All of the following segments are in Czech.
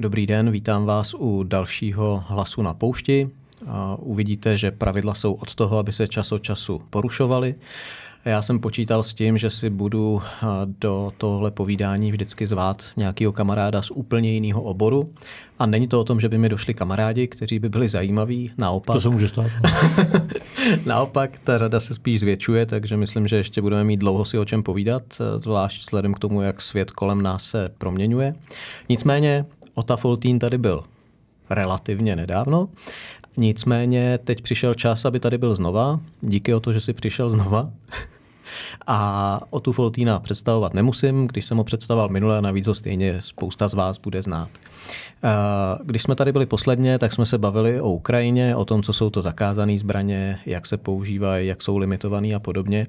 Dobrý den, vítám vás u dalšího hlasu na poušti. Uvidíte, že pravidla jsou od toho, aby se čas od času porušovaly. Já jsem počítal s tím, že si budu do tohle povídání vždycky zvát nějakého kamaráda z úplně jiného oboru. A není to o tom, že by mi došli kamarádi, kteří by byli zajímaví, naopak. To se může stát. naopak, ta řada se spíš zvětšuje, takže myslím, že ještě budeme mít dlouho si o čem povídat, zvlášť vzhledem k tomu, jak svět kolem nás se proměňuje. Nicméně Ota Foltín tady byl relativně nedávno. Nicméně teď přišel čas, aby tady byl znova. Díky o to, že si přišel znova. A o tu Foltína představovat nemusím, když jsem ho představoval minule, navíc ho stejně spousta z vás bude znát. Když jsme tady byli posledně, tak jsme se bavili o Ukrajině, o tom, co jsou to zakázané zbraně, jak se používají, jak jsou limitované a podobně.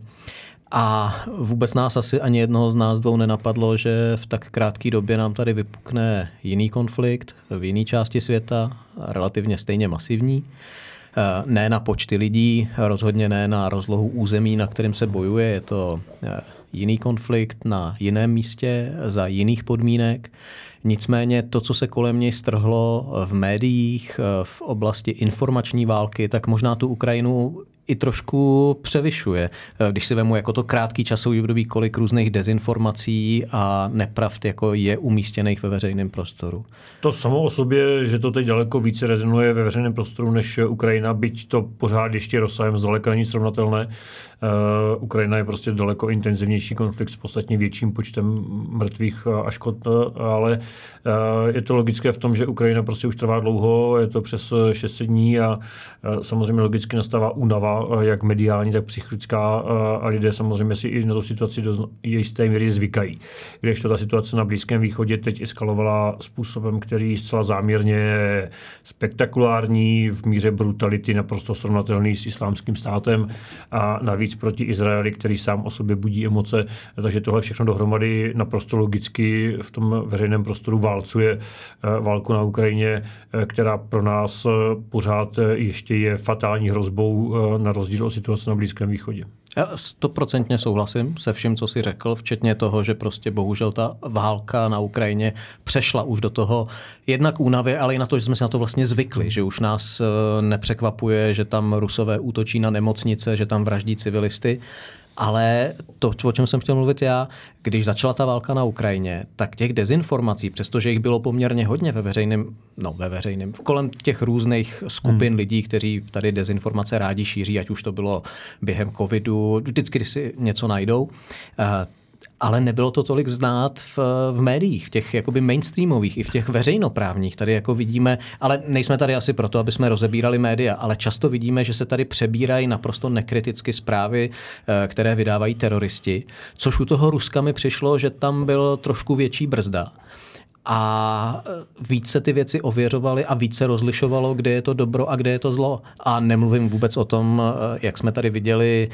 A vůbec nás asi ani jednoho z nás dvou nenapadlo, že v tak krátké době nám tady vypukne jiný konflikt v jiné části světa, relativně stejně masivní. Eh, ne na počty lidí, rozhodně ne na rozlohu území, na kterém se bojuje. Je to eh, jiný konflikt na jiném místě, za jiných podmínek. Nicméně to, co se kolem něj strhlo v médiích, eh, v oblasti informační války, tak možná tu Ukrajinu i trošku převyšuje. Eh, když si vemu jako to krátký časový období, kolik různých dezinformací a nepravd jako je umístěných ve veřejném prostoru. To samo o sobě, že to teď daleko více rezonuje ve veřejném prostoru než Ukrajina, byť to pořád ještě rozsahem zdaleka není srovnatelné. Uh, Ukrajina je prostě daleko intenzivnější konflikt s podstatně větším počtem mrtvých a škod, ale uh, je to logické v tom, že Ukrajina prostě už trvá dlouho, je to přes 600 dní a samozřejmě logicky nastává únava Eh, jak mediální, tak psychická eh, a lidé samozřejmě si i na tu situaci do jisté míry zvykají. Když to ta situace na Blízkém východě teď eskalovala způsobem, který zcela záměrně spektakulární, v míře brutality naprosto srovnatelný s islámským státem a navíc proti Izraeli, který sám o sobě budí emoce. Takže tohle všechno dohromady naprosto logicky v tom veřejném prostoru válcuje eh, válku na Ukrajině, která pro nás pořád ještě je fatální hrozbou na rozdíl od situace na Blízkém východě. Já stoprocentně souhlasím se vším, co si řekl, včetně toho, že prostě bohužel ta válka na Ukrajině přešla už do toho jednak únavy, ale i na to, že jsme si na to vlastně zvykli, že už nás eh, nepřekvapuje, že tam rusové útočí na nemocnice, že tam vraždí civilisty. Ale to, o čem jsem chtěl mluvit já, když začala ta válka na Ukrajině, tak těch dezinformací, přestože jich bylo poměrně hodně ve veřejném, no ve veřejném, kolem těch různých skupin hmm. lidí, kteří tady dezinformace rádi šíří, ať už to bylo během covidu, vždycky, když si něco najdou, eh, ale nebylo to tolik znát v, v médiích, v těch jakoby mainstreamových, i v těch veřejnoprávních. Tady jako vidíme, ale nejsme tady asi proto, aby jsme rozebírali média, ale často vidíme, že se tady přebírají naprosto nekriticky zprávy, eh, které vydávají teroristi, což u toho Ruska mi přišlo, že tam byl trošku větší brzda a e, více ty věci ověřovali a více rozlišovalo, kde je to dobro a kde je to zlo. A nemluvím vůbec o tom, e, jak jsme tady viděli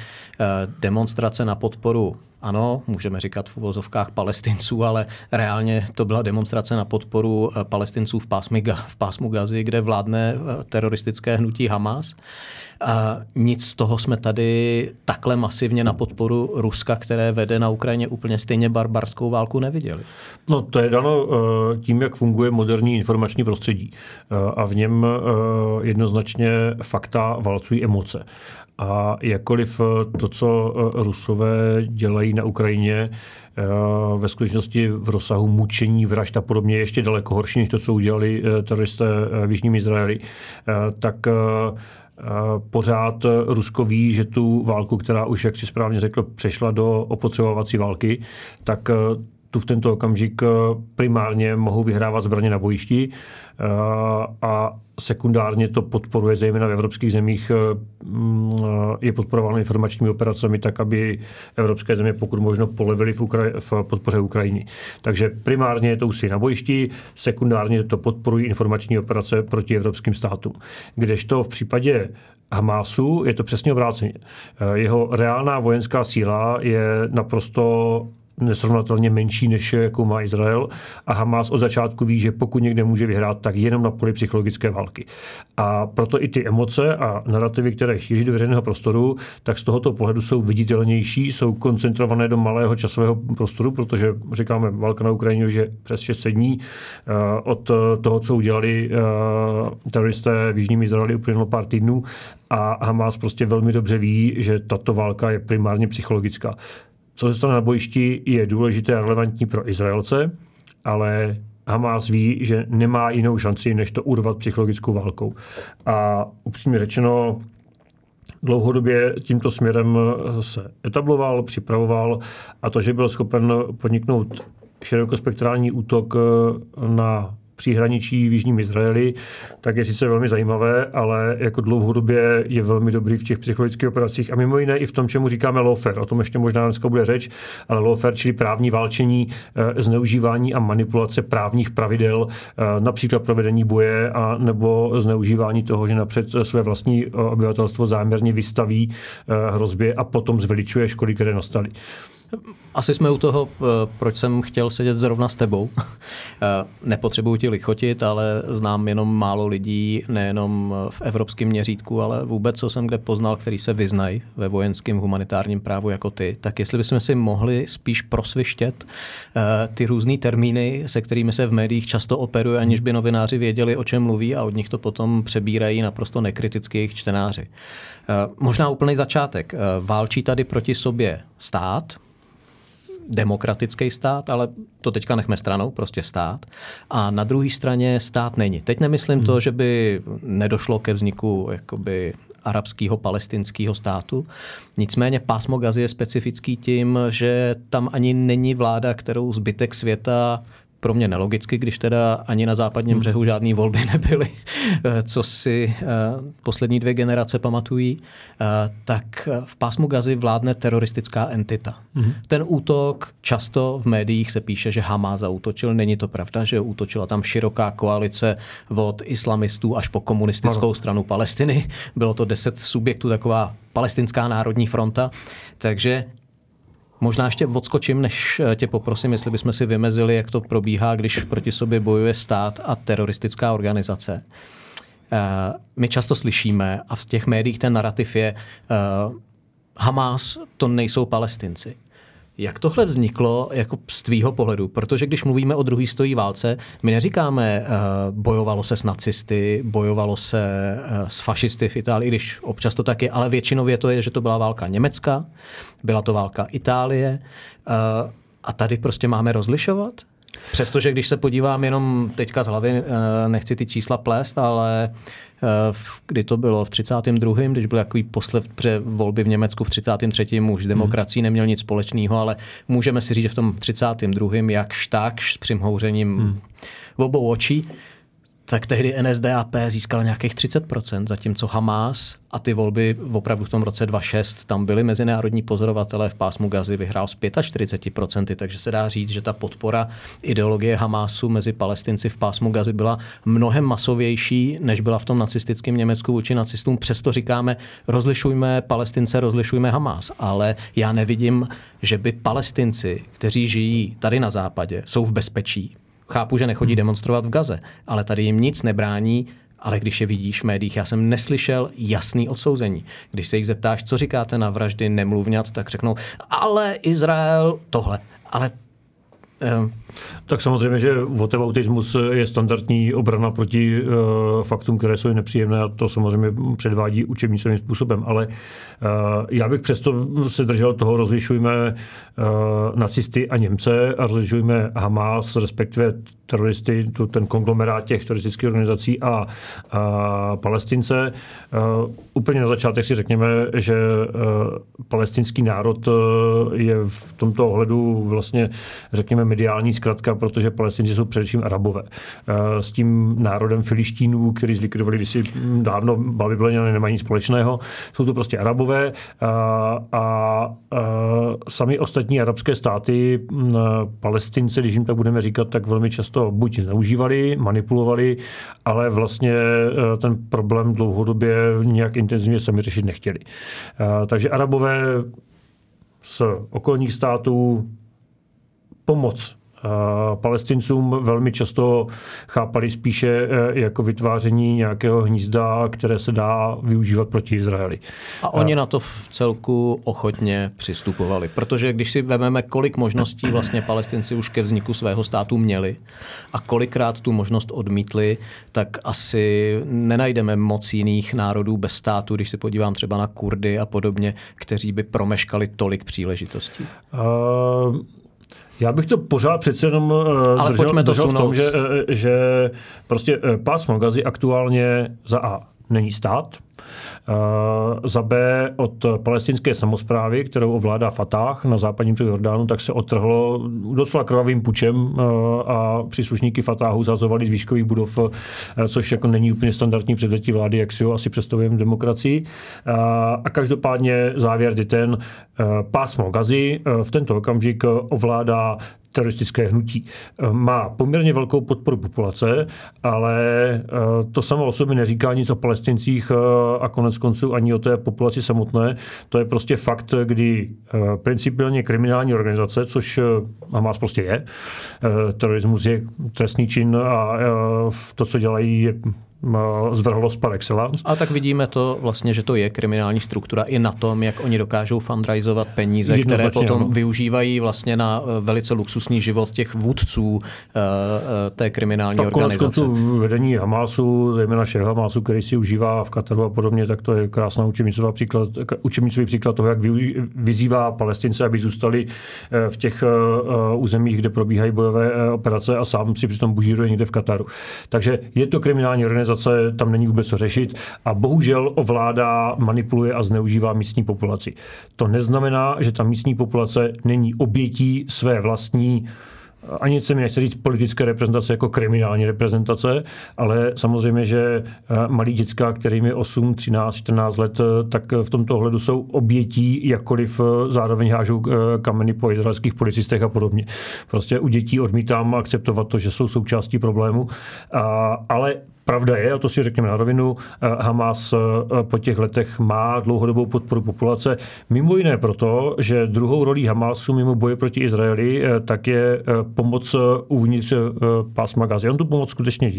demonstrace na podporu ano, můžeme říkat v uvozovkách palestinců, ale reálně to byla demonstrace na podporu palestinců v, pásmu, v pásmu Gazy, kde vládne teroristické hnutí Hamas. A nic z toho jsme tady takhle masivně na podporu Ruska, které vede na Ukrajině úplně stejně barbarskou válku, neviděli. No to je dano eh, tím, jak funguje moderní informační prostředí. Eh, a v něm eh, jednoznačně fakta valcují emoce. A jakkoliv to, co Rusové dělají na Ukrajině, ve skutečnosti v rozsahu mučení, vražd a podobně ještě daleko horší, než to, co udělali teroristé v Jižním Izraeli, tak pořád Rusko ví, že tu válku, která už, jak si správně řekl, přešla do opotřebovací války, tak tu v tento okamžik primárně mohou vyhrávat zbraně na bojišti a sekundárně to podporuje, zejména v evropských zemích, mm, je podporováno informačními operacemi tak, aby evropské země pokud možno polevily v, Ukra- v podpoře Ukrajiny. Takže primárně je to úsilí na bojišti, sekundárně to podporují informační operace proti evropským státům. Kdežto v případě Hamásu je to přesně obráceně. Jeho reálná vojenská síla je naprosto nesrovnatelně menší, než jakou má Izrael. A Hamas od začátku ví, že pokud někde může vyhrát, tak jenom na poli psychologické války. A proto i ty emoce a narrativy, které šíří do veřejného prostoru, tak z tohoto pohledu jsou viditelnější, jsou koncentrované do malého časového prostoru, protože říkáme, válka na Ukrajině že přes 600 dní eh, od toho, co udělali eh, teroristé v Jižním Izraeli, uplynulo pár týdnů a Hamas prostě velmi dobře ví, že tato válka je primárně psychologická co se stane na bojišti, je důležité a relevantní pro Izraelce, ale Hamas ví, že nemá jinou šanci, než to urvat psychologickou válkou. A upřímně řečeno, dlouhodobě tímto směrem se etabloval, připravoval a to, že byl schopen podniknout širokospektrální útok na příhraničí v Jižním Izraeli, tak je sice velmi zajímavé, ale jako dlouhodobě je velmi dobrý v těch psychologických operacích a mimo jiné i v tom, čemu říkáme lawfare. O tom ještě možná dneska bude řeč, ale lawfare, čili právní válčení, eh, zneužívání a manipulace právních pravidel, eh, například provedení boje a nebo zneužívání toho, že napřed své vlastní eh, obyvatelstvo záměrně vystaví hrozbě a potom zveličuje škody, které nastaly. Asi jsme u toho, eh, proč jsem chtěl sedět zrovna s tebou. Eh, nepotřebuji ti lichotit, ale znám jenom málo lidí, nejenom v evropském měřítku, ale vůbec, co jsem kde poznal, který se vyznají ve vojenském humanitárním právu jako ty. Tak jestli bychom si mohli spíš prosvištět eh, ty různé termíny, se kterými se v médiích často operuje, aniž by novináři věděli, o čem mluví a od nich to potom přebírají naprosto nekriticky jejich čtenáři. Možná úplný začátek. Válčí tady proti sobě stát, demokratický stát, ale to teďka nechme stranou, prostě stát. A na druhé straně stát není. Teď nemyslím hmm. to, že by nedošlo ke vzniku jakoby arabského palestinského státu. Nicméně pásmo Gazy je specifický tím, že tam ani není vláda, kterou zbytek světa pro mě nelogicky, když teda ani na západním hmm. břehu žádné volby nebyly, eh, co si eh, poslední dvě generace pamatují, eh, tak v pásmu Gazy vládne teroristická entita. Hmm. Ten útok často v médiích se píše, že Hamas zautočil. Není to pravda, že útočila tam široká koalice od islamistů až po komunistickou ano. stranu Palestiny. Bylo to deset subjektů, taková palestinská národní fronta. Takže Možná ještě odskočím, než eh, tě poprosím, jestli bychom si vymezili, jak to probíhá, když proti sobě bojuje stát a teroristická organizace. Eh, my často slyšíme, a v těch médiích ten narrativ je, eh, Hamas to nejsou palestinci. Jak tohle vzniklo jako z tvýho pohledu? Protože když mluvíme o druhé stojí válce, my neříkáme, uh, bojovalo se s nacisty, bojovalo se uh, s fašisty v Itálii, když občas to tak je, ale většinově to je, že to byla válka Německa, byla to válka Itálie uh, a tady prostě máme rozlišovat? Přestože když se podívám jenom teďka z hlavy, nechci ty čísla plést, ale Eh, kdy to bylo v 32., když byl takový poslev pře volby v Německu v 33. už s demokracií neměl nic společného, ale můžeme si říct, že v tom 32. jakž takž s přimhouřením hmm. v obou očí tak tehdy NSDAP získala nějakých 30%, zatímco Hamas a ty volby opravdu v tom roce 2006 tam byly mezinárodní pozorovatelé v pásmu Gazy vyhrál s 45%, takže se dá říct, že ta podpora ideologie Hamásu mezi palestinci v pásmu Gazy byla mnohem masovější, než byla v tom nacistickém Německu vůči nacistům. Přesto říkáme, rozlišujme palestince, rozlišujme Hamás, ale já nevidím, že by palestinci, kteří žijí tady na západě, jsou v bezpečí, Chápu, že nechodí hmm. demonstrovat v Gaze, ale tady jim nic nebrání ale když je vidíš v médiích, já jsem neslyšel jasný odsouzení. Když se jich zeptáš, co říkáte na vraždy nemluvňat, tak řeknou, ale Izrael tohle. Ale eh, Tak samozřejmě, že whataboutismus je standardní obrana proti uh, faktům, které jsou nepříjemné a to samozřejmě předvádí učebnicovým způsobem. Ale uh, já bych přesto se držel toho, rozlišujme uh, nacisty a Němce a rozlišujme Hamas, respektive teroristy, tu, ten konglomerát těch teroristických organizací a, a Palestince. Uh, úplně na začátek si řekněme, že uh, palestinský národ uh, je v tomto ohledu vlastně, řekněme, mediální zkratka, protože palestinci jsou především arabové. Uh, s tím národem filištínů, který zlikvidovali kdysi dávno, Babyloniany nemají nic společného, jsou to prostě arabové uh, a uh, sami ostatní arabské státy, uh, palestince, když jim tak budeme říkat, tak velmi často to buď zneužívali, manipulovali, ale vlastně eh, ten problém dlouhodobě nějak intenzivně sami řešit nechtěli. Eh, takže Arabové z okolních států pomoc Palestincům velmi často chápali spíše eh, jako vytváření nějakého hnízda, které se dá využívat proti Izraeli. A oni na to v celku ochotně přistupovali, protože když si vezmeme, kolik možností vlastně palestinci už ke vzniku svého státu měli a kolikrát tu možnost odmítli, tak asi nenajdeme moc jiných národů bez státu, když se podívám třeba na Kurdy a podobně, kteří by promeškali tolik příležitostí. Uh... Já bych to pořád přece jenom eh, Ale držel, pojďme to držel v tom, že, eh, že prostě eh, pásmo Gazy aktuálně za A není stát, za B od palestinské samozprávy, kterou ovládá Fatah na západním břehu Jordánu, tak se otrhlo docela krvavým pučem eh, a příslušníky Fatahu zazovali z výškových budov, eh, což jako není úplně standardní předletí vlády, jak si ho asi představujeme demokracii. A každopádně závěr je ten, pásmo Gazy v tento okamžik ovládá teroristické hnutí. Eh, má poměrně velkou podporu populace, ale eh, to samo o sobě neříká nic o palestincích eh, a konec konců ani o té populaci samotné. To je prostě fakt, kdy principiálně kriminální organizace, což Hamas prostě je, terorismus je trestný čin a to, co dělají, je zvrhlost par excellence. A tak vidíme to vlastně, že to je kriminální struktura i na tom, jak oni dokážou fundraizovat peníze, které potom ano. využívají vlastně na eh, velice luxusní život těch vůdců eh, eh, té kriminální tak organizace. vedení Hamásu, zejména šéf Hamásu, který si užívá v Kataru a podobně, tak to je krásná učebnicový příklad, učebnicový příklad toho, jak vyzývá palestince, aby zůstali v těch územích, kde probíhají bojové operace a sám si přitom bužíruje někde v Kataru. Takže je to kriminální organizace, organizace, tam není vůbec co řešit a bohužel ovládá, manipuluje a zneužívá místní populaci. To neznamená, že ta místní populace není obětí své vlastní ani se mi nechce říct politické reprezentace jako kriminální reprezentace, ale samozřejmě, že eh, malí děcka, kterým je 8, 13, 14 let, eh, tak v tomto ohledu jsou obětí, jakkoliv eh, zároveň hážou kameny po izraelských policistech a podobně. Prostě u dětí odmítám akceptovat to, že jsou součástí problému, ale Pravda je, a to si řekněme na rovinu, eh, Hamas eh, po těch letech má dlouhodobou podporu populace. Mimo jiné proto, že druhou rolí Hamasu mimo boje proti Izraeli, eh, tak je pomoc uvnitř pásma Gazy. On tu pomoc skutečně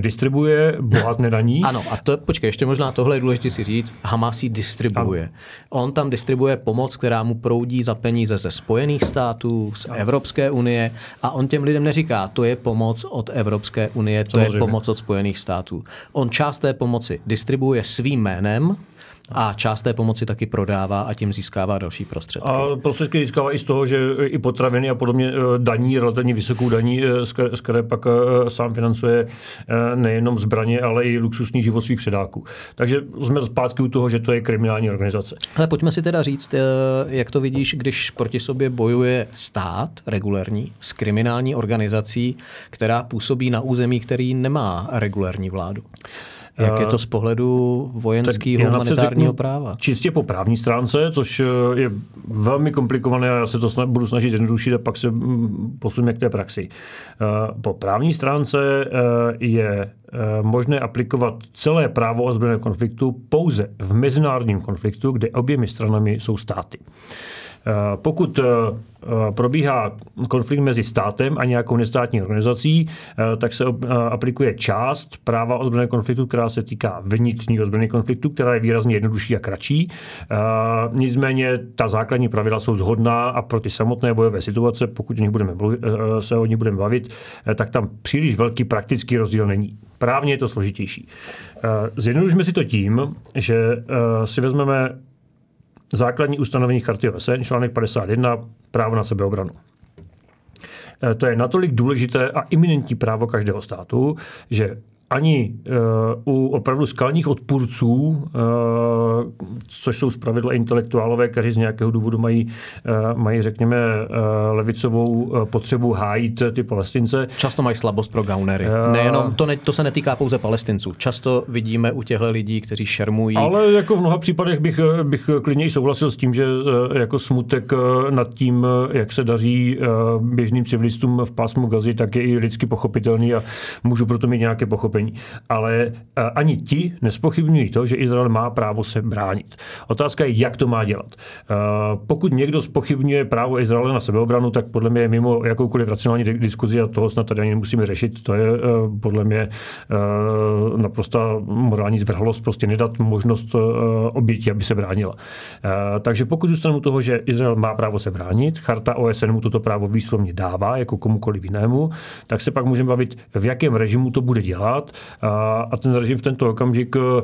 distribuje, bohatne na ní. Ano, a to, počkej, ještě možná tohle je důležité si říct, Hamas ji distribuje. Ano. On tam distribuje pomoc, která mu proudí za peníze ze Spojených států, z ano. Evropské unie a on těm lidem neříká, to je pomoc od Evropské unie, to Samozřejmě. je pomoc od Spojených států. On část té pomoci distribuje svým jménem, a část té pomoci taky prodává a tím získává další prostředky. A prostředky získává i z toho, že i potraviny a podobně eh, daní, relativně vysokou daní, eh, z které pak eh, sám financuje nejenom zbraně, ale i luxusní život svých předáků. Takže jsme zpátky u toho, že to je kriminální organizace. Ale pojďme si teda říct, jak to vidíš, když proti sobě bojuje stát regulární s kriminální organizací, která působí na území, který nemá regulární vládu. Jak je to z pohledu vojenského humanitárního práva? Čistě po právní stránce, což eh, je velmi komplikované a já se to snad, budu snažit jednodušit a pak se mm, posuneme k té praxi. Eh, po právní stránce eh, je možné aplikovat celé právo ozbrojeného konfliktu pouze v mezinárodním konfliktu, kde oběmi stranami jsou státy. Eh, pokud eh, eh, probíhá konflikt mezi státem a nějakou nestátní organizací, tak se aplikuje část práva ozbrojeného konfliktu, která se týká vnitřního ozbrojeného konfliktu, která je výrazně jednodušší a kratší. Nicméně ta základní pravidla jsou zhodná a pro ty samotné bojové situace, pokud o nich budeme mluvit, se o nich budeme bavit, tak tam příliš velký praktický rozdíl není. Právně je to složitější. Zjednodušme si to tím, že si vezmeme základní ustanovení charty OSN, článek 51, právo na sebeobranu. E, to je natolik důležité a iminentní právo každého státu, že ani uh, u opravdu skalních odpůrců, uh, což jsou zpravidla intelektuálové, kteří z nějakého důvodu mají, uh, mají řekněme, uh, levicovou uh, potřebu hájit ty palestince. Často mají slabost pro gaunery. Uh, Nejenom, to, ne, to se netýká pouze palestinců. Často vidíme u těchto lidí, kteří šermují. Ale jako v mnoha případech bych, bych klidně souhlasil s tím, že uh, jako smutek uh, nad tím, jak se daří uh, běžným civilistům v pásmu Gazy, tak je i lidsky pochopitelný a můžu proto mít nějaké pochopení pochopení. Ale eh, ani ti nespochybňují to, že Izrael má právo se bránit. Otázka je, jak to má dělat. Eh, pokud někdo spochybňuje právo Izraele na sebeobranu, tak podle mě je mimo jakoukoliv racionální diskuzi a toho snad tady ani nemusíme řešit. To je eh, podle mě naprosto morální zvrhlost prostě nedat možnost oběti, aby se bránila. Takže pokud zůstanu toho, že Izrael má právo se bránit, charta OSN mu toto právo výslovně dává, jako komukoliv jinému, tak se pak můžeme bavit, v jakém režimu to bude dělat a ten režim v tento okamžik eh,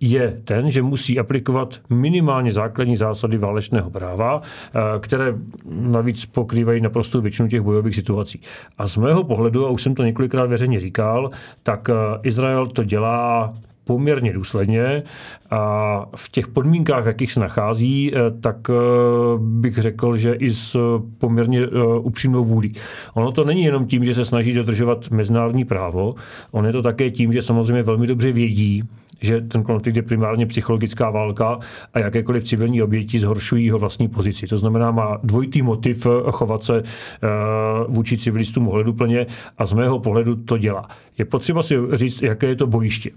je ten, že musí aplikovat minimálně základní zásady válečného práva, eh, které navíc pokrývají naprosto většinu těch bojových situací. A z mého pohledu, a už jsem to několikrát veřejně říkal, tak eh, Izrael to dělá poměrně důsledně a v těch podmínkách, v jakých se nachází, eh, tak eh, bych řekl, že i s poměrně eh, upřímnou vůlí. Ono to není jenom tím, že se snaží dodržovat mezinárodní právo, on je to také tím, že samozřejmě velmi dobře vědí, že ten konflikt je primárně psychologická válka a jakékoliv civilní oběti zhoršují jeho vlastní pozici. To znamená, má dvojitý motiv chovat se vůči civilistům ohleduplně a z mého pohledu to dělá. Je potřeba si říct, jaké je to bojiště.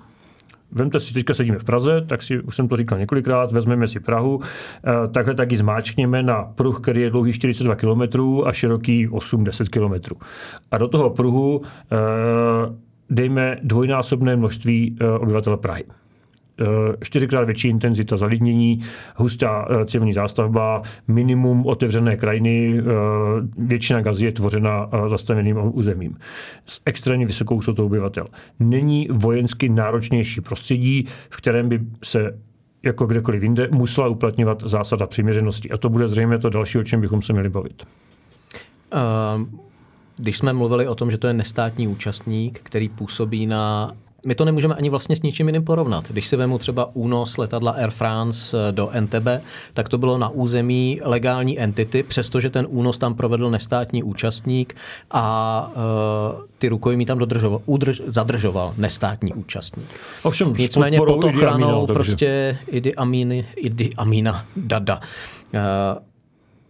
Vemte si, teďka sedíme v Praze, tak si, už jsem to říkal několikrát, vezmeme si Prahu, eh, takhle taky zmáčkněme na pruh, který je dlouhý 42 km a široký 8-10 km. A do toho pruhu eh, dejme dvojnásobné množství eh, obyvatel Prahy. Eh, čtyřikrát větší intenzita zalidnění, hustá eh, civilní zástavba, minimum otevřené krajiny, eh, většina gazy je tvořena zastaveným územím s extrémně vysokou soutou obyvatel. Není vojensky náročnější prostředí, v kterém by se jako kdekoliv jinde musela uplatňovat zásada přiměřenosti. A to bude zřejmě to další, o čem bychom se měli bavit. Když jsme mluvili o tom, že to je nestátní účastník, který působí na my to nemůžeme ani vlastně s ničím jiným porovnat. Když si vemu třeba únos letadla Air France eh, do NTB, tak to bylo na území legální entity, přestože ten únos tam provedl nestátní účastník a uh, ty rukojmí tam dodržoval, udrž, zadržoval nestátní účastník. Ovšem, Nicméně pod ochranou prostě Idi Amíny, Idi Amína Dada. Uh,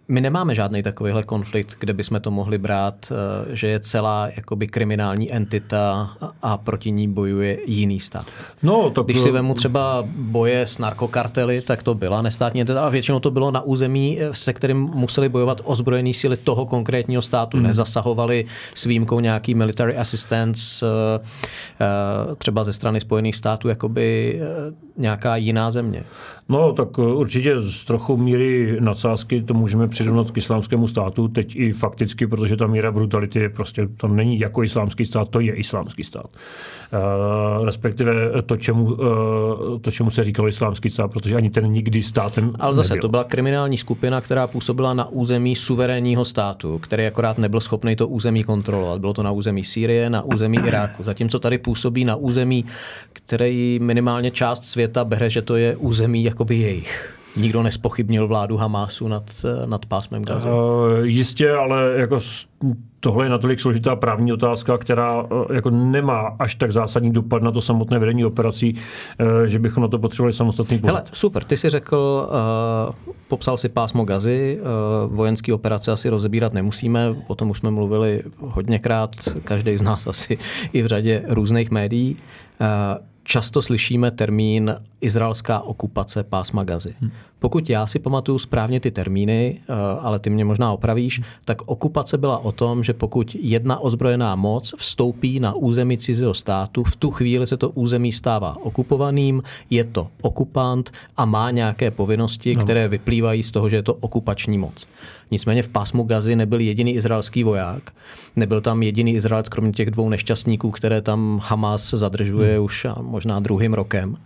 my nemáme žádný takovýhle konflikt, kde bychom to mohli brát, eh, že je celá jakoby kriminální entita a proti ní bojuje jiný stát. No, tak... Když si vemu třeba boje s narkokartely, tak to byla nestátní entita a většinou to bylo na území, eh, se kterým museli bojovat ozbrojené síly toho konkrétního státu. Hmm. Nezasahovali s výjimkou nějaký military assistance eh, třeba ze strany Spojených států jakoby nějaká jiná země. No, tak určitě z trochu míry nadsázky to můžeme přirovnat k islámskému státu, teď i fakticky, protože ta míra brutality je prostě, to není jako islámský stát, to je islámský stát. Uh, respektive to čemu, uh, to, čemu se říkalo islámský stát, protože ani ten nikdy státem Ale zase nebyl. to byla kriminální skupina, která působila na území suverénního státu, který akorát nebyl schopný to území kontrolovat. Bylo to na území Sýrie, na území Iráku. Zatímco tady působí na území, který minimálně část světa bere, že to je území jakoby jejich. Nikdo nespochybnil vládu Hamásu nad, nad pásmem Gazy? Uh, jistě, ale jako tohle je natolik složitá právní otázka, která eh, jako nemá až tak zásadní dopad na to samotné vedení operací, eh, že bychom na to potřebovali samostatný pohled. Hele, super, ty jsi řekl, uh, popsal si pásmo Gazy, uh, vojenské operace asi rozebírat nemusíme, o tom už jsme mluvili hodněkrát, každý z nás asi i v řadě různých médií. Často slyšíme termín izraelská okupace pásma Gazy. Hmm. Pokud já si pamatuju správně ty termíny, eh, ale ty mě možná opravíš, tak okupace byla o tom, že pokud jedna ozbrojená moc vstoupí na území cizího státu, v tu chvíli se to území stává okupovaným, je to okupant a má nějaké povinnosti, no. které vyplývají z toho, že je to okupační moc. Nicméně v pásmu Gazy nebyl jediný izraelský voják. Nebyl tam jediný Izraelec, kromě těch dvou nešťastníků, které tam Hamas zadržuje hmm. už možná druhým rokem.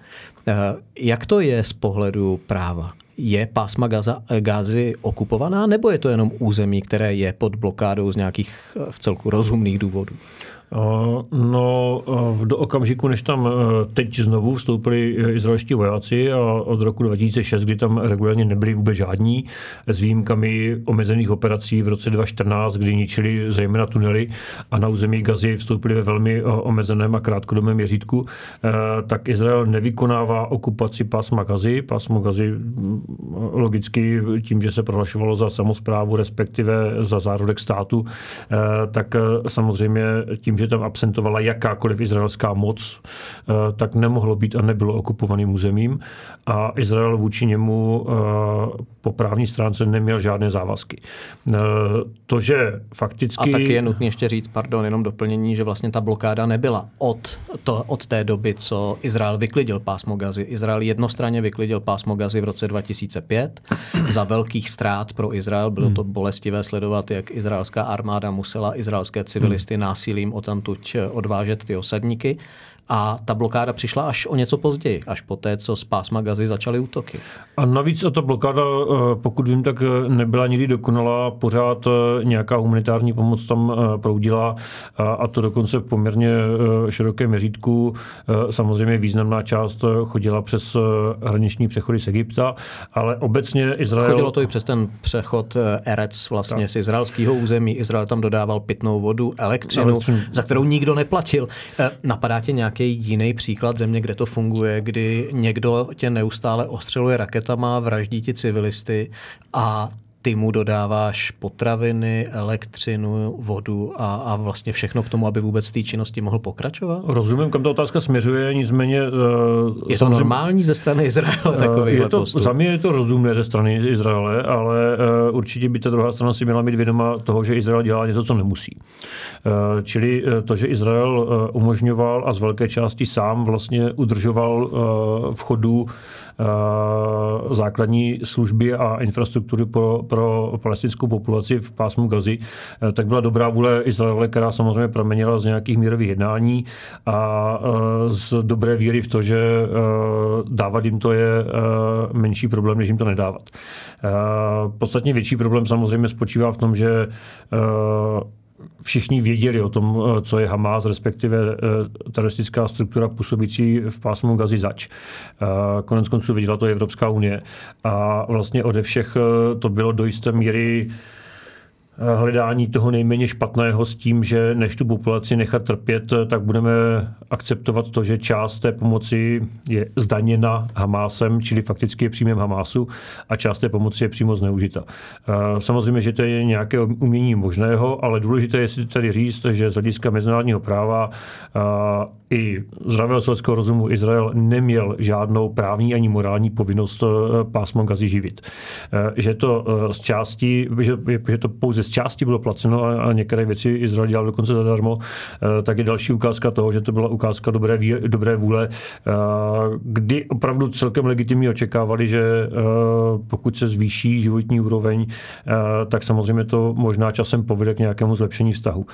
Eh, jak to je z pohledu práva? Je pásma Gaza, Gazy okupovaná, nebo je to jenom území, které je pod blokádou z nějakých eh, v celku rozumných důvodů? No, do okamžiku, než tam teď znovu vstoupili izraelští vojáci a od roku 2006, kdy tam regulárně nebyli vůbec žádní, s výjimkami omezených operací v roce 2014, kdy ničili zejména tunely a na území Gazy vstoupili ve velmi omezeném a krátkodobém měřítku, tak Izrael nevykonává okupaci pásma Gazy. Pásmo Gazy logicky tím, že se prohlašovalo za samozprávu, respektive za zárodek státu, tak samozřejmě tím, že tam absentovala jakákoliv izraelská moc, eh, tak nemohlo být a nebylo okupovaným územím a Izrael vůči němu eh, po právní stránce neměl žádné závazky. Eh, to, že fakticky... A taky je nutné ještě říct, pardon, jenom doplnění, že vlastně ta blokáda nebyla od, to, od té doby, co Izrael vyklidil pásmo Gazy. Izrael jednostranně vyklidil pásmo Gazy v roce 2005 za velkých ztrát pro Izrael. Bylo to hmm. bolestivé sledovat, jak izraelská armáda musela izraelské civilisty hmm. násilím od tamtuť odvážet ty osadníky. A ta blokáda přišla až o něco později, až po té, co z pásma Gazy začaly útoky. A navíc ta blokáda, eh, pokud vím, tak eh, nebyla nikdy dokonalá, pořád eh, nějaká humanitární pomoc tam proudila a to dokonce v poměrně široké měřítku. Samozřejmě významná část chodila přes hraniční přechody z Egypta, ale obecně Izrael... Chodilo to i přes ten přechod Erec vlastně tak. z izraelského území. Izrael tam dodával pitnou vodu, elektřinu, elektřinu, za kterou nikdo neplatil. Napadá tě nějak nějaký jiný příklad země, kde to funguje, kdy někdo tě neustále ostřeluje raketama, vraždí ti civilisty a ty mu dodáváš potraviny, elektřinu, vodu a, a vlastně všechno k tomu, aby vůbec té činnosti mohl pokračovat? Rozumím, kam ta otázka směřuje, nicméně... Uh, je to normální ze strany Izraele takový uh, postup? Za mě je to rozumné ze strany Izraele, ale uh, určitě by ta druhá strana si měla mít vědoma toho, že Izrael dělá něco, co nemusí. Uh, čili to, že Izrael umožňoval a z velké části sám vlastně udržoval uh, v chodu uh, základní služby a infrastruktury pro, pro palestinskou populaci v pásmu Gazy, eh, tak byla dobrá vůle Izraele, která samozřejmě proměnila z nějakých mírových jednání a eh, z dobré víry v to, že eh, dávat jim to je menší problém, než jim to nedávat. Podstatně větší problém samozřejmě spočívá v tom, že všichni věděli o tom, eh, co je Hamas, respektive eh, teroristická struktura působící v pásmu Gazi zač. Eh, konec konců věděla to Evropská unie. A vlastně ode všech to bylo do jisté míry hledání toho nejméně špatného s tím, že než tu populaci nechat trpět, tak budeme akceptovat to, že část té pomoci je zdaněna Hamásem, čili fakticky je příjmem Hamásu a část té pomoci je přímo zneužita. Samozřejmě, že to je nějaké umění možného, ale důležité je si tady říct, že z hlediska mezinárodního práva i zdravého selského rozumu Izrael neměl žádnou právní ani morální povinnost pásmo Gazy živit. Že to z části, že to pouze z části bylo placeno a, některé věci Izrael dělal dokonce zadarmo, eh, tak je další ukázka toho, že to byla ukázka dobré, dobré vůle, eh, kdy opravdu celkem legitimně očekávali, že eh, pokud se zvýší životní úroveň, tak samozřejmě to možná časem povede k nějakému zlepšení vztahu.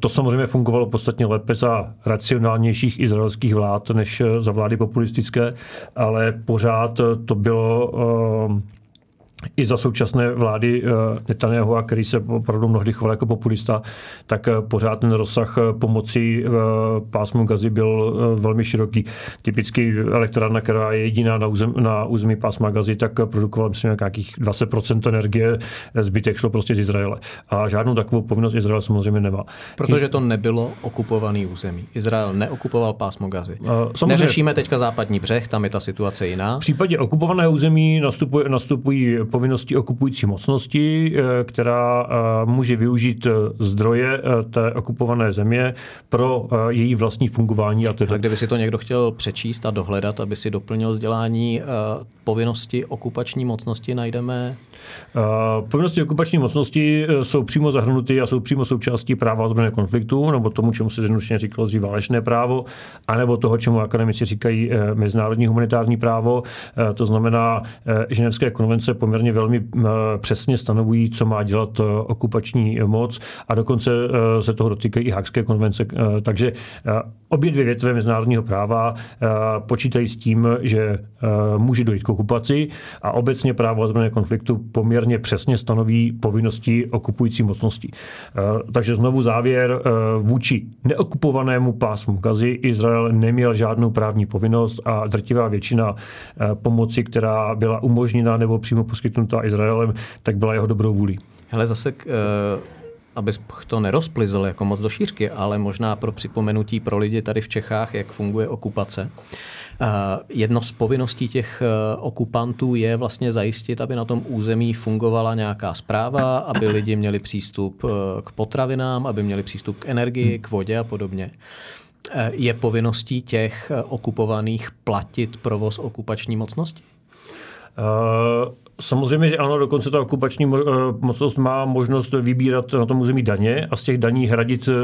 To samozřejmě fungovalo podstatně lépe za racionálnějších izraelských vlád než za vlády populistické, ale pořád to bylo i za současné vlády eh, Netanyahu, který se opravdu mnohdy choval jako populista, tak eh, pořád ten rozsah eh, pomoci pásmu Gazy byl velmi široký. Typicky elektrárna, která je jediná na, území, na území pásma Gazy, tak produkovala myslím nějakých 20% energie, zbytek šlo prostě z Izraele. A žádnou takovou povinnost Izrael samozřejmě nemá. Protože to nebylo okupovaný území. Izrael neokupoval pásmo Gazy. Samozřejmě, Neřešíme teďka západní břeh, tam je ta situace jiná. V případě okupovaného území nastupují povinností okupující mocnosti, která může využít zdroje té okupované země pro její vlastní fungování. A, a kdyby si to někdo chtěl přečíst a dohledat, aby si doplnil vzdělání, povinnosti okupační mocnosti najdeme? Povinnosti okupační mocnosti jsou přímo zahrnuty a jsou přímo součástí práva ozbrojeného konfliktu, nebo tomu, čemu se zjednodušeně říkalo dřív válečné právo, anebo toho, čemu akademici říkají mezinárodní humanitární právo. To znamená, ženevské konvence poměrně velmi přesně stanovují, co má dělat okupační moc a dokonce se toho dotýkají i Hákské konvence. Takže obě dvě větve mezinárodního práva počítají s tím, že může dojít k okupaci a obecně právo ozbrojeného konfliktu poměrně přesně stanoví povinnosti okupující mocnosti. Takže znovu závěr vůči neokupovanému pásmu Gazy Izrael neměl žádnou právní povinnost a drtivá většina pomoci, která byla umožněna nebo přímo poskytnutá Izraelem, tak byla jeho dobrou vůli. Hele, zase k, abys to nerozplizl jako moc do šířky, ale možná pro připomenutí pro lidi tady v Čechách, jak funguje okupace. Eh, jedno z povinností těch eh, okupantů je vlastně zajistit, aby na tom území fungovala nějaká zpráva, aby lidi měli přístup k potravinám, aby měli přístup k energii, k vodě a podobně. Je povinností těch okupovaných platit provoz okupační mocnosti? Uh... Samozřejmě, že ano, dokonce ta okupační eh, mocnost má možnost vybírat na tom území daně a z těch daní hradit uh,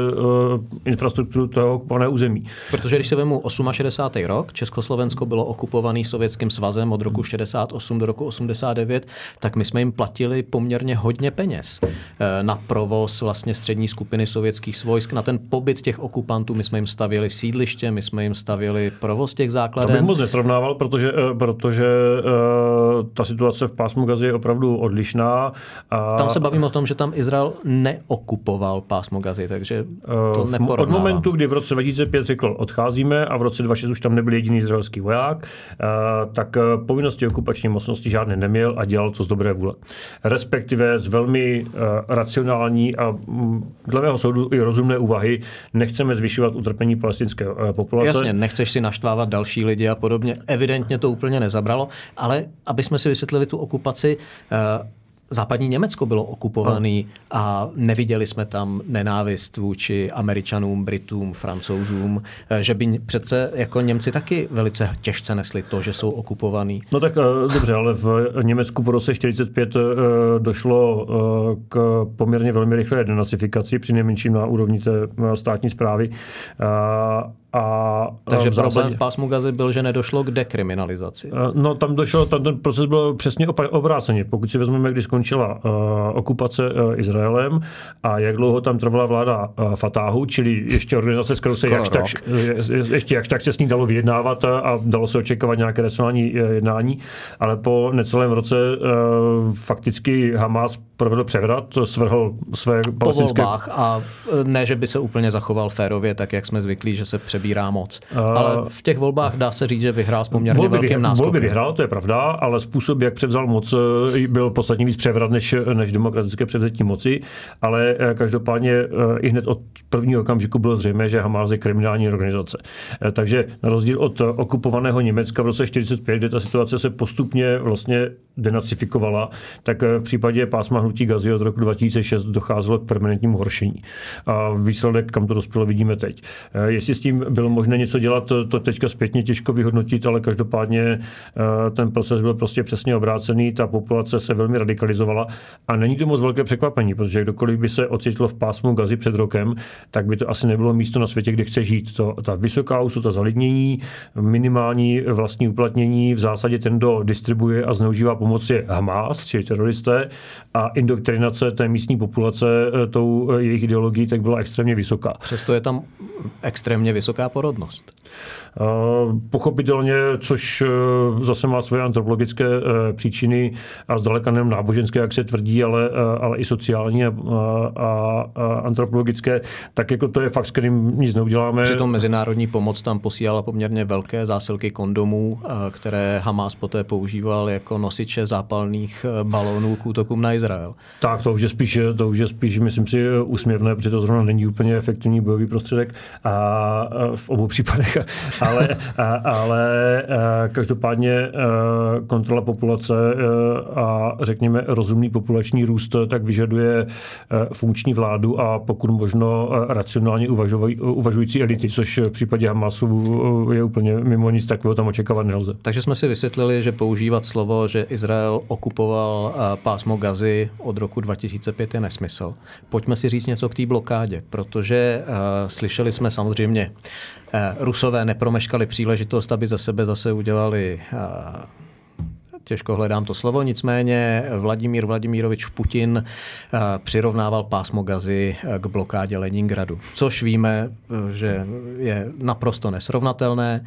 infrastrukturu toho okupovaného území. Protože když se vemu 68. rok, Československo bylo okupovaný Sovětským svazem od roku 68 do roku 89, tak my jsme jim platili poměrně hodně peněz eh, na provoz vlastně střední skupiny sovětských vojsk, na ten pobyt těch okupantů, my jsme jim stavili sídliště, my jsme jim stavili provoz těch základen. To bych moc nesrovnával, protože, protože ta situace v pásmu Gazy je opravdu odlišná. A... Tam se bavím o tom, že tam Izrael neokupoval pásmo Gazy, takže to eh, Od momentu, kdy v roce 2005 řekl odcházíme a v roce 2006 už tam nebyl jediný izraelský voják, eh, tak eh, povinnosti okupační mocnosti žádné neměl a dělal to z dobré vůle. Respektive z velmi racionální a mm, dle mého soudu i rozumné úvahy nechceme zvyšovat utrpení palestinské populace. Jasně, nechceš si naštvávat další lidi a podobně. Evidentně to úplně nezabralo, ale aby jsme si vysvětlili tu okupaci, eh, západní Německo bylo okupovaný a neviděli jsme tam nenávist vůči Američanům, Britům, Francouzům, eh, že by přece jako Němci taky velice těžce nesli to, že jsou okupovaný. No tak eh, dobře, ale v Německu po roce 45 došlo k poměrně velmi rychlé denacifikaci, při nejmenším na úrovni té státní zprávy a Takže v problém v pásmu Gazy byl, že nedošlo k dekriminalizaci. No tam došlo, tam ten proces byl přesně obráceně. Pokud si vezmeme, kdy skončila uh, okupace uh, Izraelem a jak dlouho tam trvala vláda uh, Fatáhu, čili ještě organizace, s kterou se jakž tak, ještě jakž tak se s ní dalo vyjednávat a, a dalo se očekávat nějaké racionální uh, jednání, ale po necelém roce uh, fakticky Hamas provedl převrat, svrhl své Po volbách a ne, že by se úplně zachoval férově, tak jak jsme zvyklí, že se pře přebírá moc. Ale v těch volbách dá se říct, že vyhrál s poměrně volby, velkým náskokem. Volby vyhrál, to je pravda, ale způsob, jak převzal moc, eh, byl podstatně víc převrat než, než demokratické převzetí moci. Ale eh, každopádně eh, i hned od prvního okamžiku bylo zřejmé, že Hamas je kriminální organizace. Takže na rozdíl od okupovaného Německa v roce 1945, kde ta situace se postupně vlastně denacifikovala, tak v případě pásma hnutí Gazi od roku 2006 docházelo k permanentnímu horšení. A výsledek, kam to dospělo, vidíme teď. Jestli s tím bylo možné něco dělat, to, teďka zpětně těžko vyhodnotit, ale každopádně eh, ten proces byl prostě přesně obrácený, ta populace se velmi radikalizovala a není to moc velké překvapení, protože kdokoliv by se ocitl v pásmu gazy před rokem, tak by to asi nebylo místo na světě, kde chce žít. To, ta vysoká úsuta zalidnění, minimální vlastní uplatnění, v zásadě ten, kdo distribuje a zneužívá pomoc je Hamas, čili teroristé, a indoktrinace té místní populace eh, tou eh, jejich ideologií tak byla extrémně vysoká. Přesto je tam extrémně vysoká vysoká porodnost. Pochopitelně, což e, zase má své antropologické e, příčiny a zdaleka nejen náboženské, jak se tvrdí, ale, ale i sociální a, a, a antropologické, tak jako to je fakt, s kterým nic neuděláme. Přitom mezinárodní pomoc tam posílala poměrně velké zásilky kondomů, které Hamas poté používal jako nosiče zápalných balónů k útokům na Izrael. Tak to už je spíš, to už je spíš myslím si, úsměvné, protože to zrovna není úplně efektivní bojový prostředek. A v obou případech, ale, ale každopádně kontrola populace a řekněme rozumný populační růst tak vyžaduje funkční vládu a pokud možno racionálně uvažující elity, což v případě Hamasu je úplně mimo nic takového tam očekávat nelze. Takže jsme si vysvětlili, že používat slovo, že Izrael okupoval pásmo Gazy od roku 2005 je nesmysl. Pojďme si říct něco k té blokádě, protože slyšeli jsme samozřejmě, Rusové nepromeškali příležitost, aby za sebe zase udělali uh, těžko hledám to slovo, nicméně Vladimír Vladimírovič Putin eh, přirovnával pásmo Gazy eh, k blokádě Leningradu, což víme, eh, že je naprosto nesrovnatelné.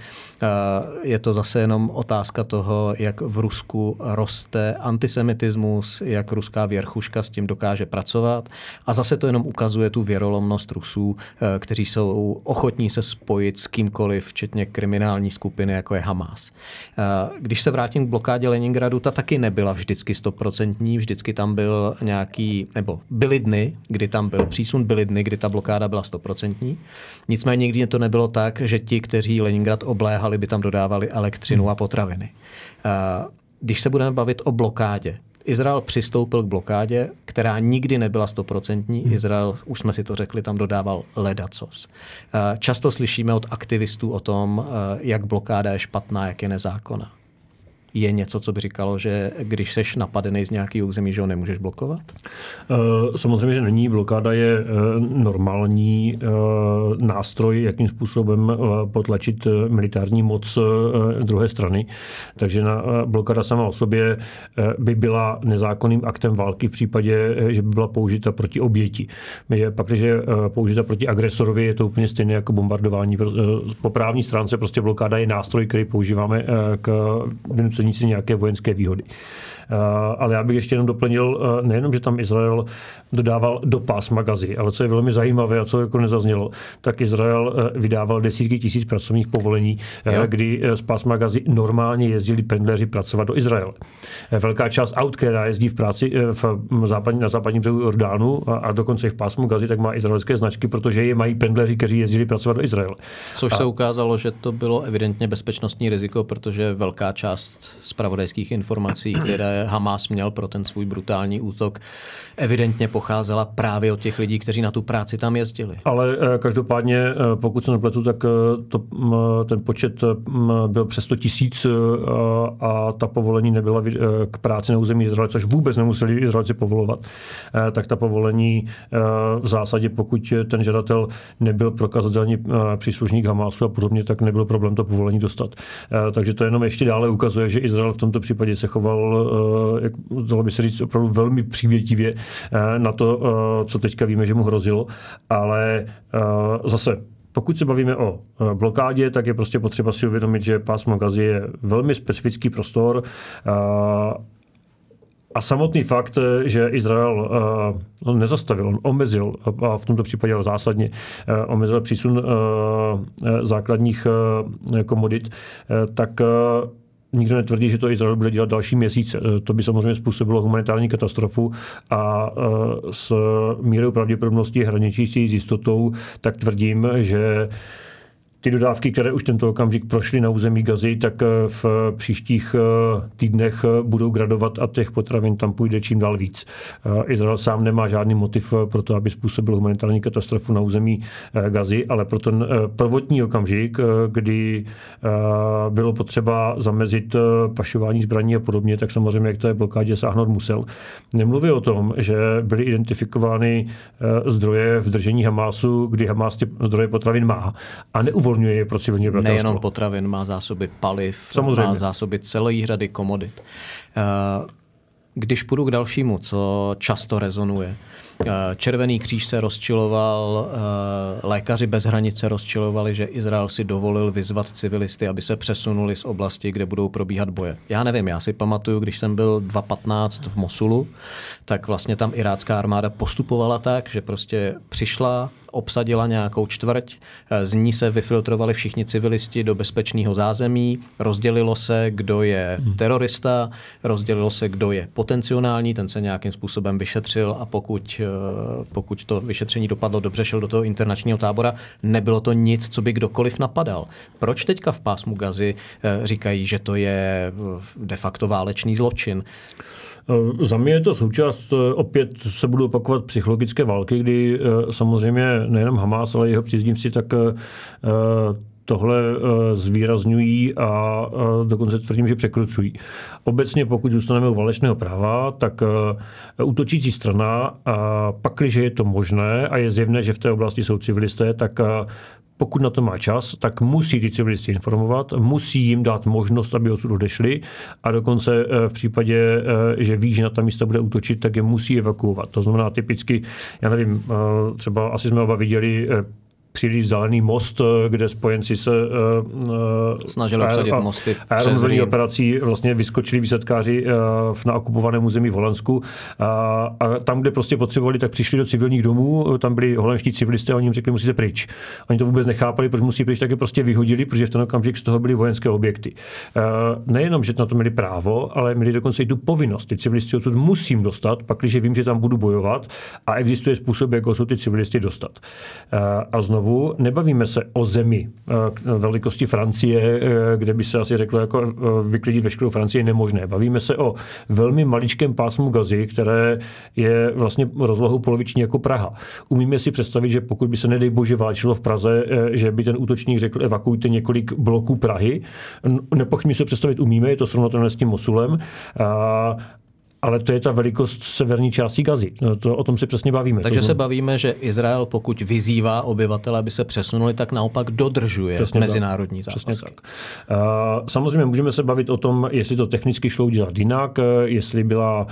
Je to zase jenom otázka toho, jak v Rusku roste antisemitismus, jak ruská věrchuška s tím dokáže pracovat a zase to jenom ukazuje tu věrolomnost Rusů, kteří jsou ochotní se spojit s kýmkoliv, včetně kriminální skupiny, jako je Hamas. Když se vrátím k blokádě Leningradu, Kaliningradu ta taky nebyla vždycky stoprocentní, vždycky tam byl nějaký, nebo byly dny, kdy tam byl přísun, byly dny, kdy ta blokáda byla stoprocentní. Nicméně nikdy to nebylo tak, že ti, kteří Leningrad obléhali, by tam dodávali elektřinu a potraviny. Když se budeme bavit o blokádě, Izrael přistoupil k blokádě, která nikdy nebyla stoprocentní. Hmm. Izrael, už jsme si to řekli, tam dodával ledacos. Často slyšíme od aktivistů o tom, jak blokáda je špatná, jak je nezákonná je něco, co by říkalo, že když seš napadený z nějakého území, že ho nemůžeš blokovat? Eh, samozřejmě, že není. Blokáda je eh, normální eh, nástroj, jakým způsobem potlačit militární moc druhé strany. Takže blokáda sama o sobě by byla nezákonným aktem války v případě, že by byla použita proti oběti. Pak, když je použita proti agresorovi, je to úplně stejné jako bombardování. Po právní stránce prostě blokáda je nástroj, který používáme k vynucení si nějaké vojenské výhody. Eh, ale já bych ještě jenom doplnil, eh, nejenom, že tam Izrael dodával do pásma Gazy, ale co je velmi zajímavé a co jako nezaznělo, tak Izrael eh, vydával desítky tisíc pracovních povolení, jo. kdy z pásma Gazy normálně jezdili pendleři pracovat do Izraele. Velká část aut, která jezdí v práci v západní, na západním břehu Jordánu a, a dokonce i v pásmu Gazy, tak má izraelské značky, protože je mají pendleři, kteří jezdili pracovat do Izraele. Což a... se ukázalo, že to bylo evidentně bezpečnostní riziko, protože velká část zpravodajských informací, které Hamas měl pro ten svůj brutální útok, evidentně pocházela právě od těch lidí, kteří na tu práci tam jezdili. Ale eh, každopádně, eh, pokud se nepletu, tak eh, to, ten počet byl přes 100 tisíc a ta povolení nebyla k práci na území Izraele, což vůbec nemuseli Izraelci povolovat. Tak ta povolení v zásadě, pokud ten žadatel nebyl prokazatelný příslušník Hamasu a podobně, tak nebyl problém to povolení dostat. Takže to jenom ještě dále ukazuje, že Izrael v tomto případě se choval jak dalo by se říct, opravdu velmi přívětivě eh, na to, eh, co teďka víme, že mu hrozilo. Ale eh, zase pokud se bavíme o blokádě, tak je prostě potřeba si uvědomit, že pásmo Gazy je velmi specifický prostor a samotný fakt, že Izrael on nezastavil, on omezil, a v tomto případě zásadně omezil přísun základních komodit, tak nikdo netvrdí, že to Izrael bude dělat další měsíc. Eh, to by samozřejmě způsobilo humanitární katastrofu a eh, s mírou pravděpodobnosti hraničící s jistotou, tak tvrdím, že ty dodávky, které už tento okamžik prošly na území Gazy, tak eh, v příštích eh, týdnech eh, budou gradovat a těch potravin tam půjde čím dál víc. Izrael sám nemá žádný motiv pro to, aby způsobil humanitární katastrofu na území Gazy, ale pro ten prvotní okamžik, kdy bylo potřeba zamezit pašování zbraní a podobně, tak samozřejmě jak to je blokádě sáhnout musel. Nemluví o tom, že byly identifikovány zdroje v držení Hamásu, kdy Hamás ty zdroje potravin má a neuvolňuje je pro civilní obyvatelstvo. Nejenom potravin, má zásoby paliv, Samozřejmě. má zásoby celé řady komodit. Eh, když půjdu k dalšímu, co často rezonuje, eh, Červený kříž se rozčiloval, eh, lékaři bez hranice rozčilovali, že Izrael si dovolil vyzvat civilisty, aby se přesunuli z oblasti, kde budou probíhat boje. Já nevím, já si pamatuju, když jsem byl 2015 v Mosulu, tak vlastně tam irácká armáda postupovala tak, že prostě přišla, obsadila nějakou čtvrť, z ní se vyfiltrovali všichni civilisti do bezpečného zázemí, rozdělilo se, kdo je hmm. terorista, rozdělilo se, kdo je potenciální, ten se nějakým způsobem vyšetřil a pokud, pokud to vyšetření dopadlo dobře, šel do toho internačního tábora, nebylo to nic, co by kdokoliv napadal. Proč teďka v pásmu Gazy říkají, že to je de facto válečný zločin? Eh, za mě je to součást, eh, opět se budou opakovat psychologické války, kdy eh, samozřejmě nejenom Hamas, ale jeho příznivci tak tohle zvýrazňují a dokonce tvrdím, že překrucují. Obecně, pokud zůstaneme u válečného práva, tak útočící strana, pakliže je to možné a je zjevné, že v té oblasti jsou civilisté, tak pokud na to má čas, tak musí ty civilisti informovat, musí jim dát možnost, aby odsud odešli a dokonce eh, v případě, eh, že ví, že na ta místa bude útočit, tak je musí evakuovat. To znamená typicky, já nevím, eh, třeba asi jsme oba viděli příliš vzdálený most, eh, kde spojenci se uh, snažili obsadit a, mosty. Aeromobilní operací vlastně vyskočili výsadkáři uh, na okupovaném území v Holandsku a, a tam, kde prostě potřebovali, tak přišli do civilních domů, tam byli holandští civilisté a oni jim řekli, musíte pryč. Oni to vůbec nechápali, proč musí pryč, tak je prostě vyhodili, protože v ten okamžik z toho byly vojenské objekty. Uh, nejenom, že na to měli právo, ale měli dokonce i tu povinnost. Ty civilisti odsud musím dostat, pak, když vím, že tam budu bojovat a existuje způsob, jak jsou ty civilisti dostat. Uh, a znovu znovu, nebavíme se o zemi eh, velikosti Francie, eh, kde by se asi řeklo, jako eh, vyklidit veškerou Francii je nemožné. Bavíme se o velmi maličkém pásmu gazy, které je vlastně rozlohou poloviční jako Praha. Umíme si představit, že pokud by se, nedej bože, válčilo v Praze, že by ten útočník řekl, evakuujte několik bloků Prahy. Nepochybně se představit umíme, je to srovnatelné s tím Mosulem ale to je ta velikost severní části Gazy. No, to, o tom si přesně bavíme. Takže to se bavíme, že Izrael, pokud vyzývá obyvatele, aby se přesunuli, tak naopak dodržuje přesně mezinárodní tak. Přesně tak. Samozřejmě můžeme se bavit o tom, jestli to technicky šlo udělat jinak, jestli byla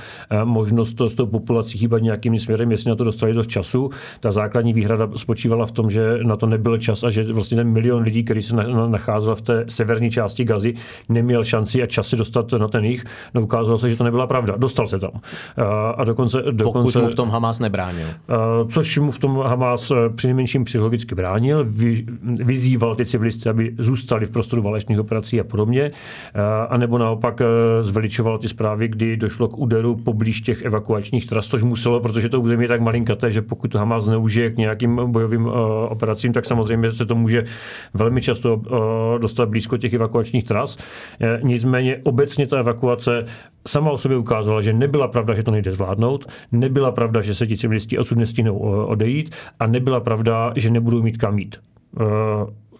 možnost to, s tou populací hýbat nějakým směrem, jestli na to dostali dost času. Ta základní výhrada spočívala v tom, že na to nebyl čas a že vlastně ten milion lidí, který se nacházel v té severní části Gazy, neměl šanci a čas si dostat na ten jich. No, ukázalo se, že to nebyla pravda. Dostal dostal se tam. A dokonce, dokonce, Pokud mu v tom Hamas nebránil. Což mu v tom Hamas eh, přinejmenším psychologicky bránil, vy, vyzýval ty civilisty, aby zůstali v prostoru válečných operací a podobně, a nebo naopak eh, zveličoval ty zprávy, kdy došlo k úderu poblíž těch evakuačních tras, což muselo, protože to území je tak malinkaté, že pokud to Hamas zneužije k nějakým bojovým operacím, tak samozřejmě se to může velmi často dostat blízko těch evakuačních tras. Nicméně obecně ta evakuace sama o sobě ukázala, že nebyla pravda, že to nejde zvládnout, nebyla pravda, že se ti civilisti odsud nestínou odejít a nebyla pravda, že nebudou mít kam jít. Eh,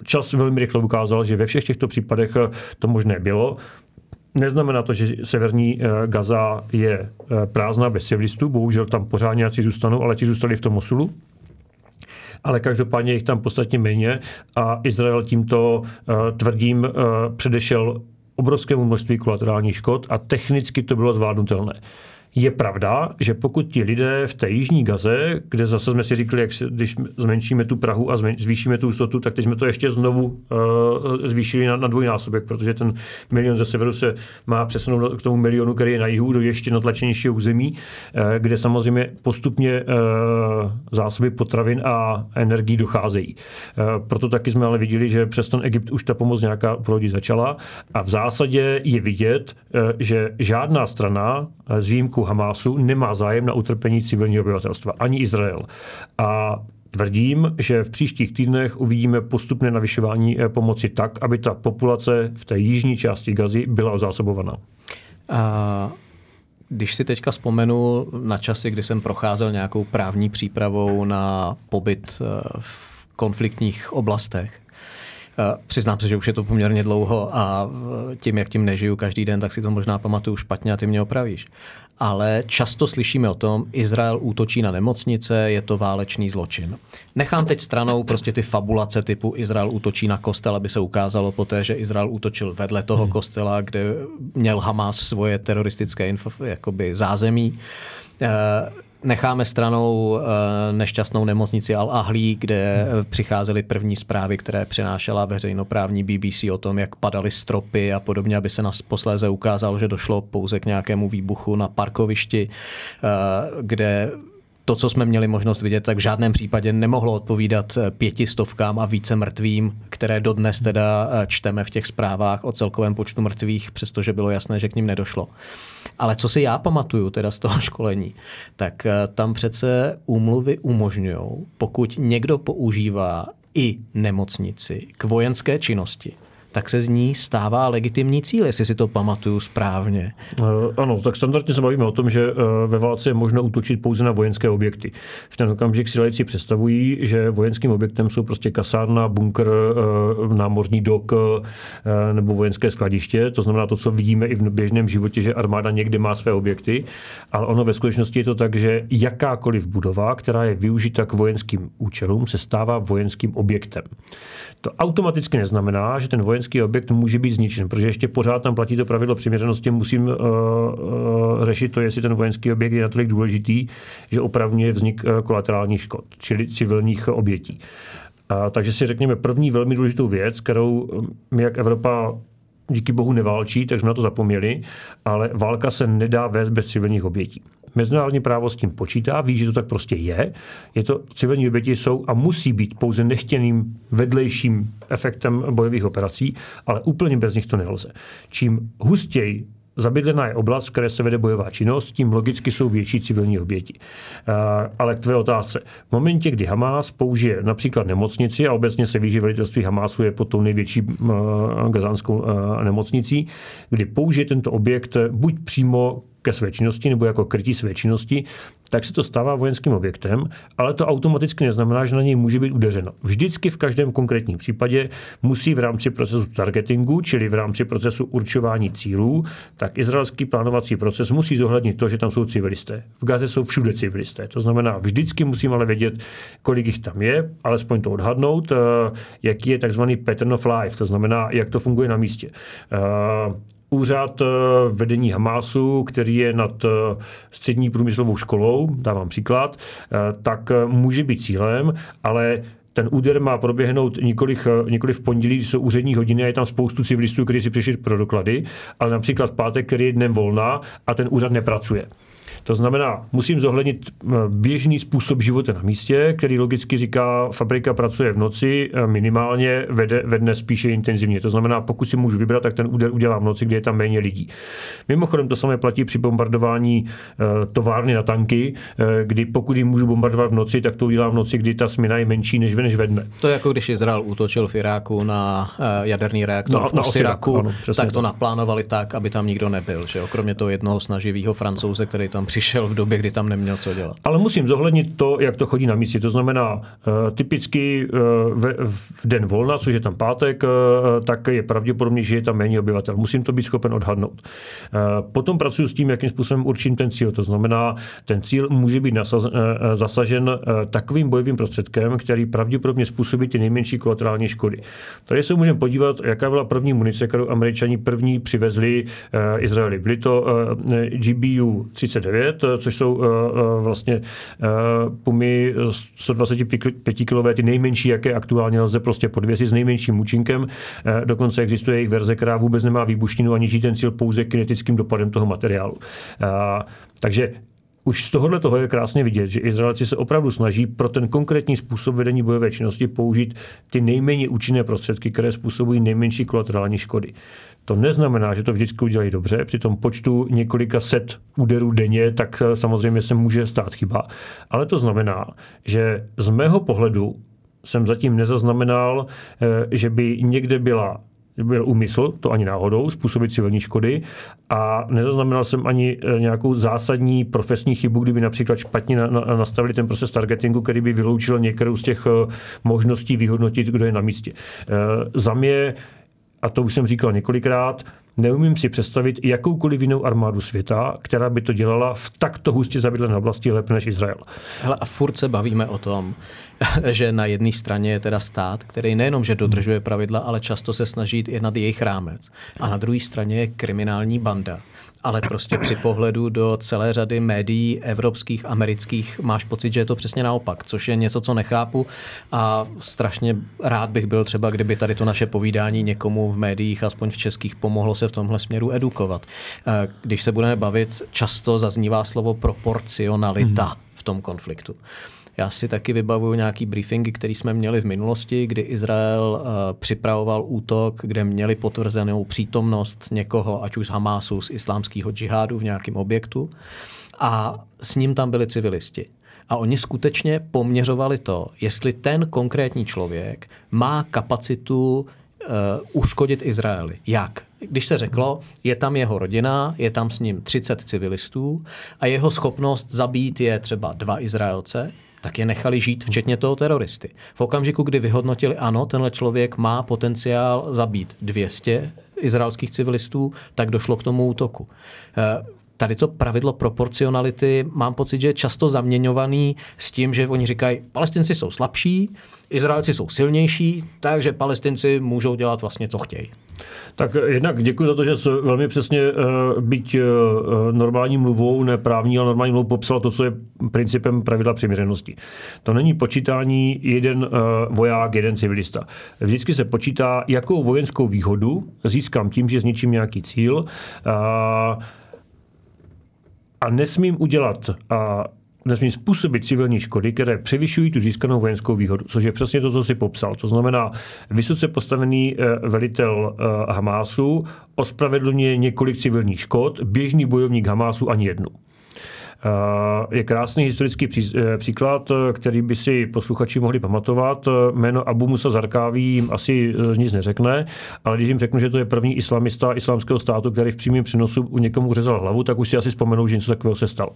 čas velmi rychle ukázal, že ve všech těchto případech eh, to možné bylo. Neznamená to, že severní eh, Gaza je prázdná bez civilistů, bohužel tam pořád nějací zůstanou, ale ti zůstali v tom Mosulu ale každopádně jich tam podstatně méně a Izrael tímto tvrdím předešel obrovskému množství kolaterálních škod a technicky to bylo zvládnutelné. Je pravda, že pokud ti lidé v té jižní Gaze, kde zase jsme si říkali, jak se, když zmenšíme tu Prahu a zvýšíme tu hustotu, tak teď jsme to ještě znovu uh, zvýšili na, na dvojnásobek, protože ten milion ze severu se má přesunout k tomu milionu, který je na jihu, do ještě natlačenějšího území, uh, kde samozřejmě postupně uh, zásoby potravin a energií docházejí. Uh, proto taky jsme ale viděli, že přes ten Egypt už ta pomoc nějaká proudit začala a v zásadě je vidět, uh, že žádná strana z Hamásu nemá zájem na utrpení civilního obyvatelstva, ani Izrael. A Tvrdím, že v příštích týdnech uvidíme postupné navyšování eh, pomoci tak, aby ta populace v té jižní části Gazy byla zásobovaná. A když si teďka vzpomenu na časy, kdy jsem procházel nějakou právní přípravou na pobyt eh, v konfliktních oblastech, přiznám se, že už je to poměrně dlouho a eh, tím, jak tím nežiju každý den, tak si to možná pamatuju špatně a ty mě opravíš. Ale často slyšíme o tom, Izrael útočí na nemocnice, je to válečný zločin. Nechám teď stranou prostě ty fabulace typu Izrael útočí na kostel, aby se ukázalo poté, že Izrael útočil vedle toho hmm. kostela, kde měl Hamas svoje teroristické info, jakoby zázemí. Eh, Necháme stranou eh, nešťastnou nemocnici Al-Ahlí, kde hmm. přicházely první zprávy, které přinášela veřejnoprávní BBC o tom, jak padaly stropy a podobně, aby se nás posléze ukázalo, že došlo pouze k nějakému výbuchu na parkovišti, eh, kde to, co jsme měli možnost vidět, tak v žádném případě nemohlo odpovídat eh, pětistovkám a více mrtvým, které dodnes teda eh, čteme v těch zprávách o celkovém počtu mrtvých, přestože bylo jasné, že k ním nedošlo. Ale co si já pamatuju teda z toho školení, tak eh, tam přece úmluvy umožňují, pokud někdo používá i nemocnici k vojenské činnosti, tak se z ní stává legitimní cíl, jestli si to pamatuju správně. Uh, ano, tak standardně se bavíme o tom, že uh, ve válce je možno útočit pouze na vojenské objekty. V ten okamžik si lajci představují, že vojenským objektem jsou prostě kasárna, bunkr, uh, námořní dok nebo vojenské skladiště. To znamená to, co vidíme i v běžném životě, že armáda někde má své objekty, ale ono ve skutečnosti je to tak, že jakákoliv budova, která je využita k vojenským účelům, se stává vojenským objektem. To automaticky neznamená, že ten vojenský objekt může být zničen, protože ještě pořád tam platí to pravidlo přiměřenosti, musím uh, uh, řešit to, jestli ten vojenský objekt je natolik důležitý, že opravňuje vznik uh, kolaterálních škod, čili civilních obětí. Uh, takže si řekněme první velmi důležitou věc, kterou my jak Evropa díky bohu neválčí, tak jsme na to zapomněli, ale válka se nedá vést bez civilních obětí. Mezinárodní právo s tím počítá, ví, že to tak prostě je. Je to, civilní oběti jsou a musí být pouze nechtěným vedlejším efektem bojových operací, ale úplně bez nich to nelze. Čím hustěji Zabydlená je oblast, v které se vede bojová činnost, tím logicky jsou větší civilní oběti. Ale k tvé otázce. V momentě, kdy Hamas použije například nemocnici, a obecně se ví, že velitelství Hamasu je pod tou největší gazánskou nemocnicí, kdy použije tento objekt buď přímo ke své činnosti nebo jako krytí své činnosti, tak se to stává vojenským objektem, ale to automaticky neznamená, že na něj může být udeřeno. Vždycky v každém konkrétním případě musí v rámci procesu targetingu, čili v rámci procesu určování cílů, tak izraelský plánovací proces musí zohlednit to, že tam jsou civilisté. V Gaze jsou všude civilisté. To znamená, vždycky musím ale vědět, kolik jich tam je, alespoň to odhadnout, eh, jaký je takzvaný pattern of life, to znamená, jak to funguje na místě. Úřad eh, vedení Hamásu, který je nad eh, střední průmyslovou školou, dávám příklad, eh, tak může být cílem, ale ten úder má proběhnout nikoli, nikoli v pondělí, jsou úřední hodiny a je tam spoustu civilistů, kteří si přišli pro doklady, ale například v pátek, který je dnem volná a ten úřad nepracuje. To znamená, musím zohlednit eh, běžný způsob života na místě, který logicky říká, fabrika pracuje v noci, eh, minimálně vede, vedne spíše intenzivně. To znamená, pokud si můžu vybrat, tak ten úder udělám v noci, kdy je tam méně lidí. Mimochodem to samé platí při bombardování eh, továrny na tanky, kdy pokud ji můžu bombardovat v noci, tak to udělám v noci, kdy ta smina je menší než, než ve dne. To je jako když Izrael útočil v Iráku na jaderný reaktor no, v na Osiraku, ano, tak to naplánovali tak, aby tam nikdo nebyl. Že? Kromě toho jednoho snaživého francouze, který tam přišel v době, kdy tam neměl co dělat. Ale musím zohlednit to, jak to chodí na místě. To znamená, uh, typicky uh, v, den volna, což je tam pátek, uh, tak je pravděpodobně, že je tam méně obyvatel. Musím to být schopen odhadnout. Potom pracuji s tím, jakým způsobem určím ten cíl. To znamená, ten cíl může být zasažen takovým bojovým prostředkem, který pravděpodobně způsobí ty nejmenší kolaterální škody. Tady se můžeme podívat, jaká byla první munice, kterou američani první přivezli Izraeli. Byly to GBU 39, což jsou eh, eh, vlastně eh, pumy 125 kg, ty nejmenší, jaké aktuálně lze prostě podvěsit s nejmenším účinkem. Dokonce existuje jejich verze, která vůbec nemá výbušninu a ničí ten cíl pouze kinetickým dopadem toho materiálu. Takže už z tohohle toho je krásně vidět, že Izraelci se opravdu snaží pro ten konkrétní způsob vedení bojové činnosti použít ty nejméně účinné prostředky, které způsobují nejmenší kolaterální škody. To neznamená, že to vždycky udělají dobře. Při tom počtu několika set úderů denně, tak eh, samozřejmě se může stát chyba. Ale to znamená, že z mého pohledu jsem zatím nezaznamenal, eh, že by někde byla byl úmysl, to ani náhodou, způsobit civilní škody a nezaznamenal jsem ani eh, nějakou zásadní profesní chybu, kdyby například špatně na, na, nastavili ten proces targetingu, který by vyloučil některou z těch možností vyhodnotit, kdo je na místě. Za mě a to už jsem říkal několikrát, neumím si představit jakoukoliv jinou armádu světa, která by to dělala v takto hustě zabydlené oblasti lépe než Izrael. Hele, a furt se bavíme o tom, že na jedné straně je teda stát, který nejenom, že dodržuje pravidla, ale často se snaží jednat jejich rámec. A na druhé straně je kriminální banda, ale prostě při pohledu do celé řady médií evropských, amerických máš pocit, že je to přesně naopak, což je něco, co nechápu a strašně rád bych byl třeba, kdyby tady to naše povídání někomu v médiích, aspoň v českých, pomohlo se v tomhle směru edukovat. Eh, když se budeme bavit, často zaznívá slovo proporcionalita. Hmm v tom konfliktu. Já si taky vybavuju nějaký briefingy, které jsme měli v minulosti, kdy Izrael uh, připravoval útok, kde měli potvrzenou přítomnost někoho, ať už z Hamásu, z islámského džihádu v nějakém objektu. A s ním tam byli civilisti. A oni skutečně poměřovali to, jestli ten konkrétní člověk má kapacitu uh, uškodit Izraeli. Jak? Když se řeklo, je tam jeho rodina, je tam s ním 30 civilistů a jeho schopnost zabít je třeba dva Izraelce, tak je nechali žít, včetně toho teroristy. V okamžiku, kdy vyhodnotili, ano, tenhle člověk má potenciál zabít 200 izraelských civilistů, tak došlo k tomu útoku. Eh, tady to pravidlo proporcionality mám pocit, že je často zaměňovaný s tím, že oni říkají, palestinci jsou slabší, Izraelci jsou silnější, takže palestinci můžou dělat vlastně, co chtějí. Tak jednak děkuji za to, že jsi velmi přesně uh, byť uh, normální mluvou, ne právní, ale normální mluvou popsal to, co je principem pravidla přiměřenosti. To není počítání jeden uh, voják, jeden civilista. Vždycky se počítá, jakou vojenskou výhodu získám tím, že zničím nějaký cíl. A nesmím udělat a nesmí způsobit civilní škody, které převyšují tu získanou vojenskou výhodu, což je přesně to, co si popsal. To znamená, vysoce postavený eh, velitel eh, Hamásu ospravedlňuje několik civilních škod, běžný bojovník Hamásu ani jednu. Eh, je krásný historický příklad, který by si posluchači mohli pamatovat. Jméno Abu Musa Zarkáví jim asi nic neřekne, ale když jim řeknu, že to je první islamista islámského státu, který v přímém přenosu u někomu uřezal hlavu, tak už si asi vzpomenou, že něco takového se stalo.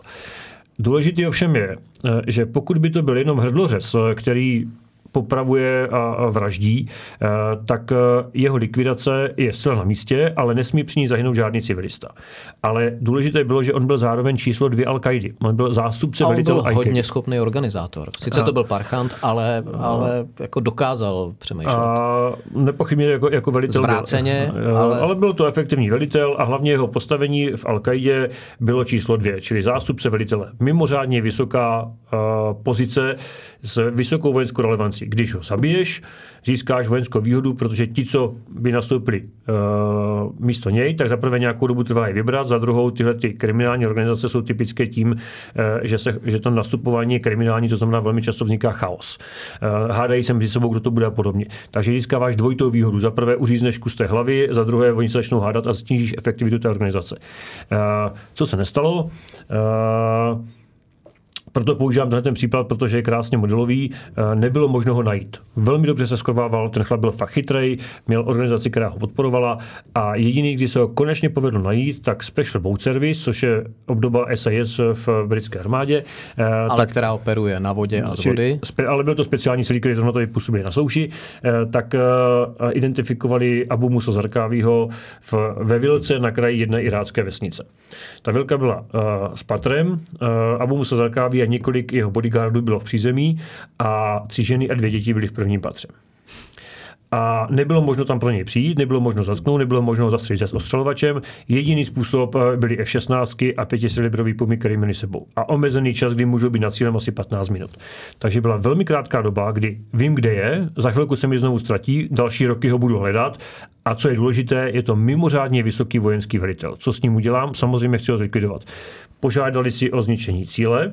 Důležitý ovšem je, eh, že pokud by to byl jenom hrdlořez, eh, který popravuje a vraždí, eh, tak eh, jeho likvidace je zcela na místě, ale nesmí při ní zahynout žádný civilista. Ale důležité bylo, že on byl zároveň číslo dvě al qaidi On byl zástupce a on velitel byl hodně schopný organizátor. Sice a, to byl parchant, ale, ale jako dokázal přemýšlet. A nepochybně jako, jako velitel. Zvráceně, byl, ale... ale byl to efektivní velitel a hlavně jeho postavení v al qaidě bylo číslo dvě, čili zástupce velitele. Mimořádně vysoká uh, pozice s vysokou vojenskou relevancí když ho zabiješ, získáš vojenskou výhodu, protože ti, co by nastoupili uh, místo něj, tak zaprvé nějakou dobu trvá vybrat, za druhou tyhle ty kriminální organizace jsou typické tím, uh, že, se, že to nastupování je kriminální, to znamená velmi často vzniká chaos. Uh, hádají se mezi sebou, kdo to bude a podobně. Takže získáváš dvojitou výhodu. Za prvé uřízneš kus té hlavy, za druhé oni se začnou hádat a snížíš efektivitu té organizace. Uh, co se nestalo? Uh, proto používám tenhle ten případ, protože je krásně modelový. Eh, nebylo možno ho najít. Velmi dobře se skovával, ten chlap byl fakt chytrý, měl organizaci, která ho podporovala a jediný, kdy se ho konečně povedlo najít, tak Special Boat Service, což je obdoba SAS v britské armádě. Eh, ale tak, která operuje na vodě a z vody. Ale byl to speciální silí, který zrovna tady působí na souši. Eh, tak identifikovali Abu Musa Zarkávího v, ve Vilce na kraji jedné irácké vesnice. Ta vilka byla s patrem. Abu Musa Zarkáví několik jeho bodyguardů bylo v přízemí a tři ženy a dvě děti byly v prvním patře. A nebylo možno tam pro něj přijít, nebylo možno zatknout, nebylo možno zastřelit s ostřelovačem. Jediný způsob eh, byly F-16 a pětisilibrový pumy, který měli sebou. A omezený čas, kdy můžou být na cílem asi 15 minut. Takže byla velmi krátká doba, kdy vím, kde je, za chvilku se mi znovu ztratí, další roky ho budu hledat a co je důležité, je to mimořádně vysoký vojenský velitel. Co s ním udělám? Samozřejmě chci ho zlikvidovat požádali si o zničení cíle,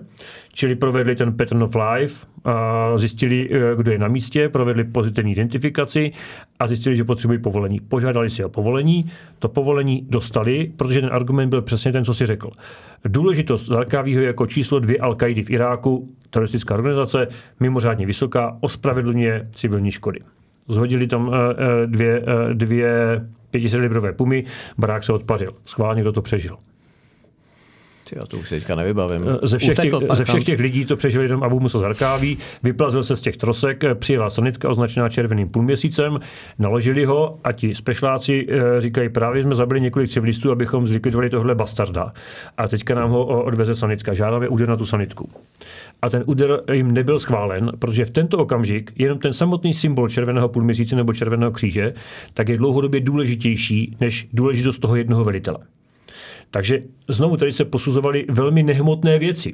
čili provedli ten pattern of life, zjistili, eh, kdo je na místě, provedli pozitivní identifikaci a zjistili, že potřebují povolení. Požádali si o povolení, to povolení dostali, protože ten argument byl přesně ten, co si řekl. Důležitost Zarkávího jako číslo dvě al v Iráku, teroristická organizace, mimořádně vysoká, ospravedlňuje civilní škody. Zhodili tam eh, eh, dvě, dvě pětisilibrové pumy, barák se odpařil. Schválně kdo to přežil. Já to už se teďka nevybavím. Eh, ze všech, těch, ze všech těch lidí to přežil jenom Abu Musa Zarkáví, vyplazil se z těch trosek, eh, přijela sanitka označená červeným půlměsícem, naložili ho a ti spešláci eh, říkají, právě jsme zabili několik civilistů, abychom zlikvidovali tohle bastarda. A teďka nám ho odveze sanitka. Žádáme úder na tu sanitku. A ten úder jim nebyl schválen, protože v tento okamžik jenom ten samotný symbol červeného půlměsíce nebo červeného kříže, tak je dlouhodobě důležitější než důležitost toho jednoho velitele. Takže znovu tady se posuzovaly velmi nehmotné věci.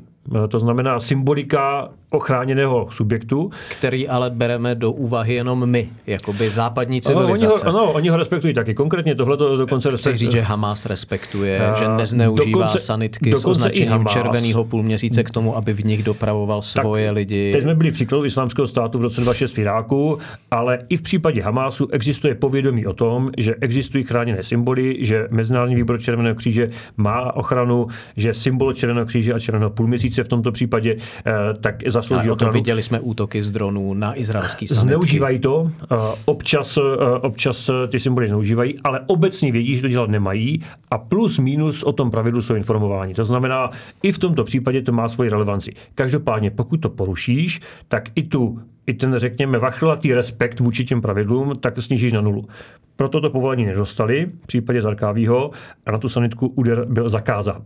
To znamená symbolika ochráněného subjektu. Který ale bereme do úvahy jenom my, jakoby západní civilizace. Ano, oni ho, ano, oni ho respektují taky. Konkrétně tohle to dokonce respektuje. Chci říct, že Hamas respektuje, že nezneužívá dokonce, sanitky dokonce s označením červeného půlměsíce k tomu, aby v nich dopravoval svoje tak, lidi. Teď jsme byli příkladu islámského státu v roce 26 v Iráku, ale i v případě Hamásu existuje povědomí o tom, že existují chráněné symboly, že Mezinárodní výbor Červeného kříže má ochranu, že symbol Červeného kříže a Červeného půlměsíce v tomto případě eh, tak zaslouží ochranu. Viděli jsme útoky z dronů na izraelský sanitky. Zneužívají to, eh, občas, eh, občas ty symboly zneužívají, ale obecně vědí, že to dělat nemají a plus minus o tom pravidlu jsou informováni. To znamená, i v tomto případě to má svoji relevanci. Každopádně, pokud to porušíš, tak i tu i ten, řekněme, vachlatý respekt vůči těm pravidlům, tak snížíš na nulu. Proto to povolení nedostali v případě Zarkávího a na tu sanitku úder byl zakázán.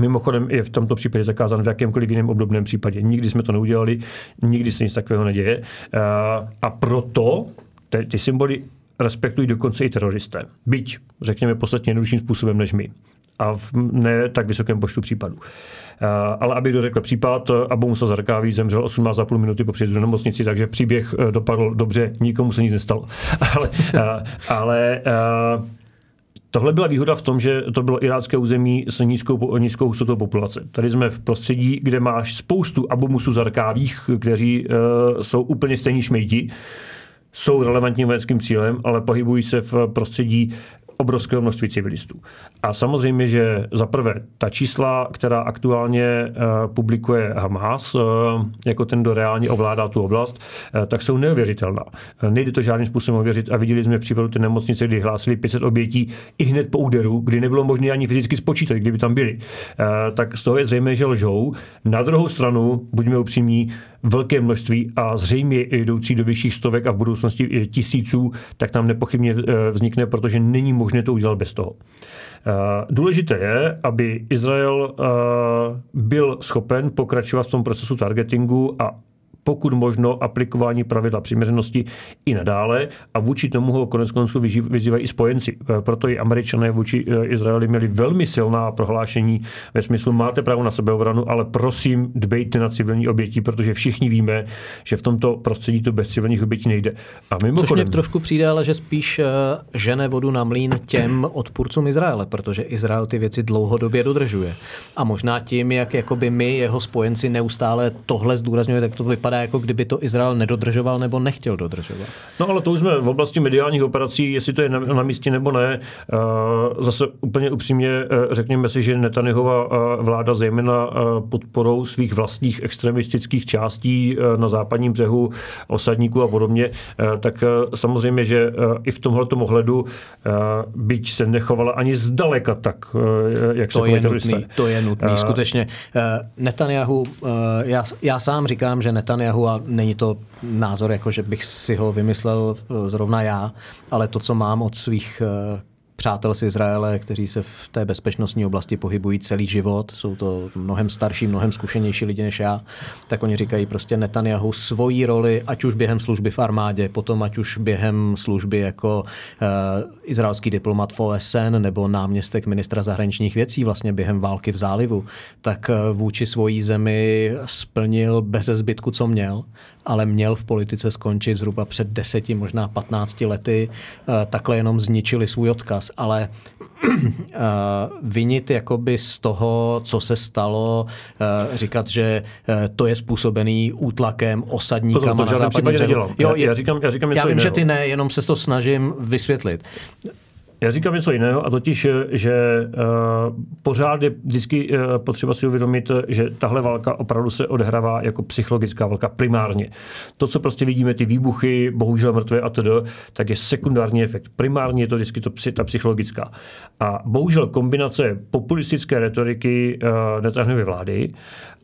Mimochodem je v tomto případě zakázán v jakémkoliv jiném obdobném případě. Nikdy jsme to neudělali, nikdy se nic takového neděje. A proto ty, ty symboly respektují dokonce i teroristé. Byť, řekněme, podstatně jednodušším způsobem než my. A v ne tak vysokém počtu případů. Ale aby dořekl případ, Abu Musa Zarkáví zemřel 18,5 minuty po příjezdu do nemocnici, takže příběh e, dopadl dobře, nikomu se nic nestalo. ale, ale Tohle byla výhoda v tom, že to bylo irácké území s nízkou, nízkou hustotou populace. Tady jsme v prostředí, kde máš spoustu Abu Musu Zarkávých, kteří uh, jsou úplně stejní šmejti, jsou relevantním vojenským cílem, ale pohybují se v prostředí obrovského množství civilistů. A samozřejmě, že za prvé ta čísla, která aktuálně uh, publikuje Hamas, uh, jako ten, kdo reálně ovládá tu oblast, uh, tak jsou neuvěřitelná. Nejde to žádným způsobem ověřit a viděli jsme případu ty nemocnice, kdy hlásili 500 obětí i hned po úderu, kdy nebylo možné ani fyzicky spočítat, kdyby tam byli. Tak z toho je zřejmé, že lžou. Na druhou stranu, buďme upřímní, velké množství a zřejmě jdoucí do vyšších stovek a v budoucnosti tisíců, tak tam nepochybně vznikne, protože není možné to udělat bez toho. Eh, důležité je, aby Izrael eh, byl schopen pokračovat v tom procesu targetingu a pokud možno aplikování pravidla přiměřenosti i nadále a vůči tomu ho konec konců vyzývají i spojenci. E, proto i američané vůči e, Izraeli měli velmi silná prohlášení ve smyslu máte právo na sebeobranu, ale prosím dbejte na civilní oběti, protože všichni víme, že v tomto prostředí to bez civilních obětí nejde. A mimochodem, Což mě trošku přijde, ale že spíš e, žene vodu na mlín těm odpůrcům Izraele, protože Izrael ty věci dlouhodobě dodržuje. A možná tím, jak jakoby my, jeho spojenci, neustále tohle zdůrazňuje, tak to vypadá jako kdyby to Izrael nedodržoval nebo nechtěl dodržovat. No ale to už jsme v oblasti mediálních operací, jestli to je na, na místě nebo ne. Eh, zase úplně upřímně eh, řekněme si, že Netanyhova eh, vláda zejména podporou svých vlastních extremistických částí na západním břehu, osadníků a podobně, tak samozřejmě, že i v tomhle ohledu, byť se nechovala ani zdaleka tak, jak to se je nutný, To je nutný, skutečně. Netanyahu, já, já sám říkám, že Netanyahu Netanyahu a není to názor, jako že bych si ho vymyslel eh, zrovna já, ale to, co mám od svých eh, přátel z Izraele, kteří se v té bezpečnostní oblasti pohybují celý život, jsou to mnohem starší, mnohem zkušenější lidi než já, tak oni říkají prostě Netanyahu svoji roli, ať už během služby v armádě, potom ať už během služby jako uh, izraelský diplomat v OSN nebo náměstek ministra zahraničních věcí vlastně během války v zálivu, tak vůči svojí zemi splnil bez zbytku, co měl ale měl v politice skončit zhruba před deseti, možná 15 lety. Eh, takhle jenom zničili svůj odkaz, ale eh, vinit jakoby z toho, co se stalo, eh, říkat, že to je způsobený útlakem, osadníkama Pozor, to na západním Jo, já, já, říkám, já, říkám já vím, jiného. že ty ne, jenom se to snažím vysvětlit. Já říkám něco jiného a totiž, že uh, pořád je vždycky uh, potřeba si uvědomit, že tahle válka opravdu se odehrává jako psychologická válka primárně. To, co prostě vidíme, ty výbuchy, bohužel mrtvé a tedy, tak je sekundární efekt. Primárně je to vždycky to, ta psychologická. A bohužel kombinace populistické retoriky uh, Netanyahuovy vlády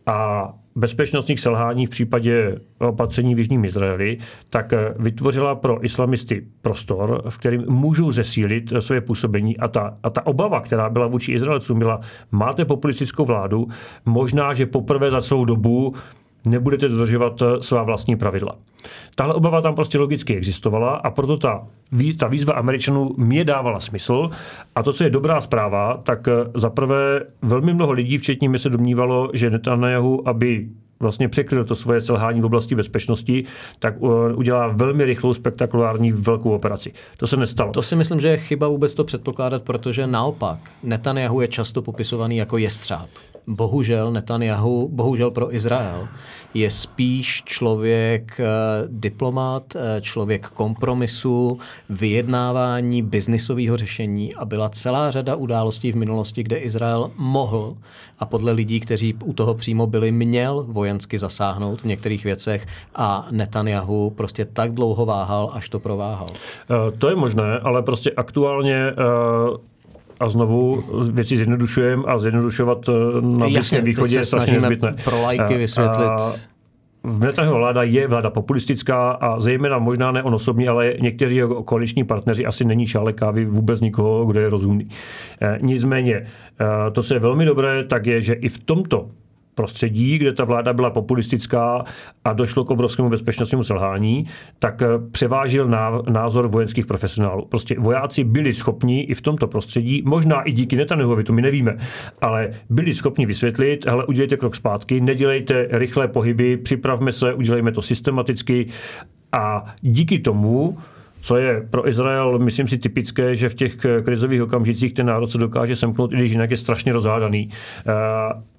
a bezpečnostních selhání v případě opatření v Jižním Izraeli, tak vytvořila pro islamisty prostor, v kterým můžou zesílit své působení. A ta, a ta obava, která byla vůči Izraelcům, byla, máte populistickou vládu, možná, že poprvé za celou dobu nebudete dodržovat eh, svá vlastní pravidla. Tahle obava tam prostě logicky existovala a proto ta, ta výzva Američanů mě dávala smysl. A to, co je dobrá zpráva, tak eh, zaprvé velmi mnoho lidí, včetně mě, se domnívalo, že Netanyahu, aby vlastně překryl to svoje selhání v oblasti bezpečnosti, tak udělá velmi rychlou, spektakulární velkou operaci. To se nestalo. To si myslím, že je chyba vůbec to předpokládat, protože naopak Netanyahu je často popisovaný jako jestřáb bohužel Netanyahu, bohužel pro Izrael, je spíš člověk eh, diplomat, eh, člověk kompromisu, vyjednávání, biznisového řešení a byla celá řada událostí v minulosti, kde Izrael mohl a podle lidí, kteří u toho přímo byli, měl vojensky zasáhnout v některých věcech a Netanyahu prostě tak dlouho váhal, až to prováhal. Eh, to je možné, ale prostě aktuálně a znovu věci zjednodušujeme a zjednodušovat eh, na Jasně, východě je strašně nezbytné. pro lajky vysvětlit. A, v Netanyahu vláda je vláda populistická a zejména možná ne on osobní, ale někteří jeho koaliční partneři asi není čále kávy vůbec nikoho, kdo je rozumný. Eh, nicméně, eh, to, co je velmi dobré, tak je, že i v tomto prostředí, kde ta vláda byla populistická a došlo k obrovskému bezpečnostnímu selhání, tak eh, převážil názor vojenských profesionálů. Prostě vojáci byli schopni i v tomto prostředí, možná i díky Netanyahuovi, to my nevíme, ale byli schopni vysvětlit, hele, udělejte krok zpátky, nedělejte rychlé pohyby, připravme se, udělejme to systematicky a díky tomu co je pro Izrael, myslím si, typické, že v těch krizových okamžicích ten národ se dokáže semknout, i když jinak je strašně rozhádaný.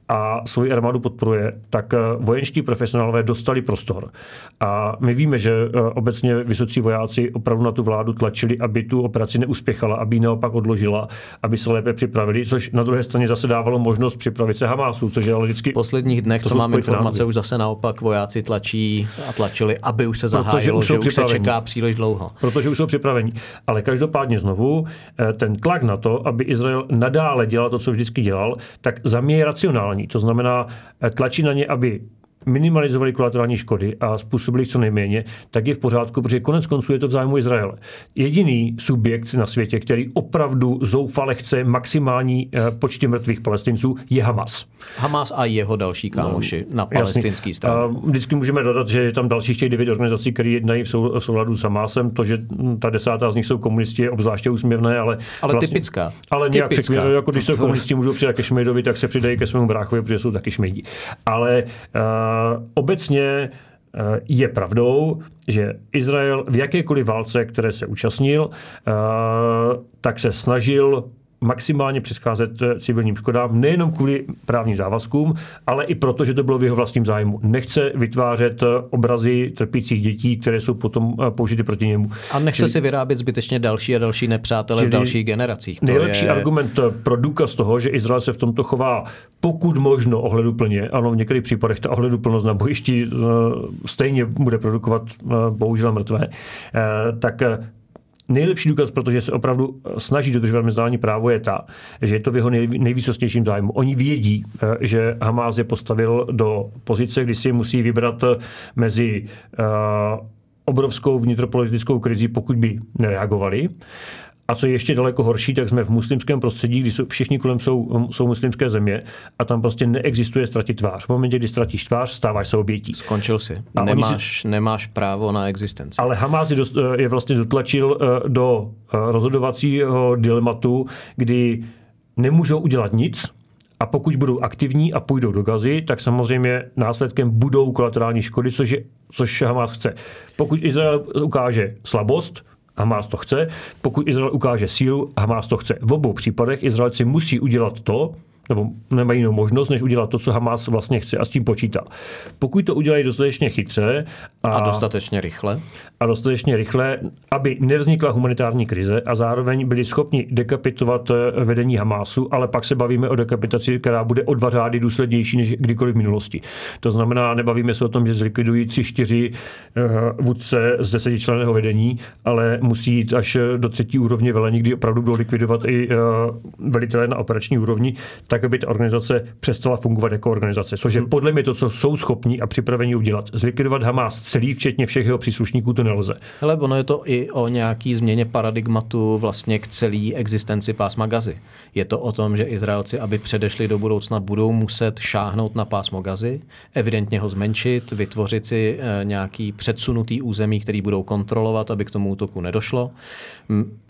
A svoji armádu podporuje, tak eh, vojenští profesionálové dostali prostor. A my víme, že eh, obecně vysocí vojáci opravdu na tu vládu tlačili, aby tu operaci neuspěchala, aby ji naopak odložila, aby se lépe připravili, což na druhé straně zase dávalo možnost připravit se Hamásu, což je ale vždycky... V posledních dnech, co mám informace, už zase naopak vojáci tlačí a tlačili, aby už se zahájilo, už že už se čeká příliš dlouho. Protože už jsou připraveni. Ale každopádně znovu, eh, ten tlak na to, aby Izrael nadále dělal to, co vždycky dělal, tak za mě je racionální racionální. To znamená, tlačí na ně, aby minimalizovali kolaterální škody a způsobili co nejméně, tak je v pořádku, protože konec konců je to v zájmu Izraele. Jediný subjekt na světě, který opravdu zoufale chce maximální eh, počty mrtvých palestinců, je Hamas. Hamas a jeho další kámoši no, na palestinský straně. Vždycky můžeme dodat, že je tam dalších těch devět organizací, které jednají v souladu s Hamásem. To, že ta desátá z nich jsou komunisti, je obzvláště úsměvné, ale. Ale vlastně, typická. Ale nějak typická. jako když jsou komunisti, můžou přidat ke Šmejdovi, tak se přidají ke svému bráchovi, protože jsou taky šmejdi. Ale uh, obecně eh, je pravdou, že Izrael v jakékoliv válce, které se účastnil, eh, tak se snažil maximálně předcházet eh, civilním škodám, nejenom kvůli právním závazkům, ale i proto, že to bylo v jeho vlastním zájmu. Nechce vytvářet eh, obrazy trpících dětí, které jsou potom eh, použity proti němu. A nechce čili, si vyrábět zbytečně další a další nepřátele v dalších generacích. To nejlepší je... argument pro důkaz toho, že Izrael se v tomto chová pokud možno ohleduplně, ano, v některých případech ta ohleduplnost na bojišti stejně bude produkovat bohužel mrtvé, tak Nejlepší důkaz, protože se opravdu eh, snaží dodržovat mezinárodní právo, je ta, že je to v jeho nejvýsostnějším zájmu. Oni vědí, eh, že Hamas je postavil do pozice, kdy si musí vybrat eh, mezi obrovskou vnitropolitickou krizi, pokud by nereagovali. A co je ještě daleko horší, tak jsme v muslimském prostředí, kdy jsou, všichni kolem jsou, jsou muslimské země a tam prostě neexistuje ztratit tvář. V momentě, kdy ztratíš tvář, stáváš se obětí. Skončil si. A nemáš, si... nemáš právo na existenci. Ale Hamas je, dost, je vlastně dotlačil eh, do eh, rozhodovacího dilematu, kdy nemůžou udělat nic, a pokud budou aktivní a půjdou do gazy, tak samozřejmě následkem budou kolaterální škody, což, je, což Hamas chce. Pokud Izrael ukáže slabost, Hamas to chce. Pokud Izrael ukáže sílu, Hamas to chce. V obou případech Izraelci musí udělat to, nebo nemají jinou možnost, než udělat to, co Hamas vlastně chce a s tím počítá. Pokud to udělají dostatečně chytře a, a dostatečně rychle, a dostatečně rychle, aby nevznikla humanitární krize a zároveň byli schopni dekapitovat eh, vedení Hamásu, ale pak se bavíme o dekapitaci, která bude o dva řády důslednější než kdykoliv v minulosti. To znamená, nebavíme se o tom, že zlikvidují tři, čtyři eh, vůdce z desetičleného vedení, ale musí jít až do třetí úrovně velení, kdy opravdu budou likvidovat i eh, velitelé na operační úrovni tak aby ta organizace přestala fungovat jako organizace, což je hmm. podle mě to, co jsou schopni a připraveni udělat. Zlikvidovat Hamas celý, včetně všech jeho příslušníků, to nelze. Ale ono je to i o nějaký změně paradigmatu vlastně k celé existenci pásma Gazy. Je to o tom, že Izraelci, aby předešli do budoucna, budou muset šáhnout na pásmo Gazy, evidentně ho zmenšit, vytvořit si eh, nějaký předsunutý území, který budou kontrolovat, aby k tomu útoku nedošlo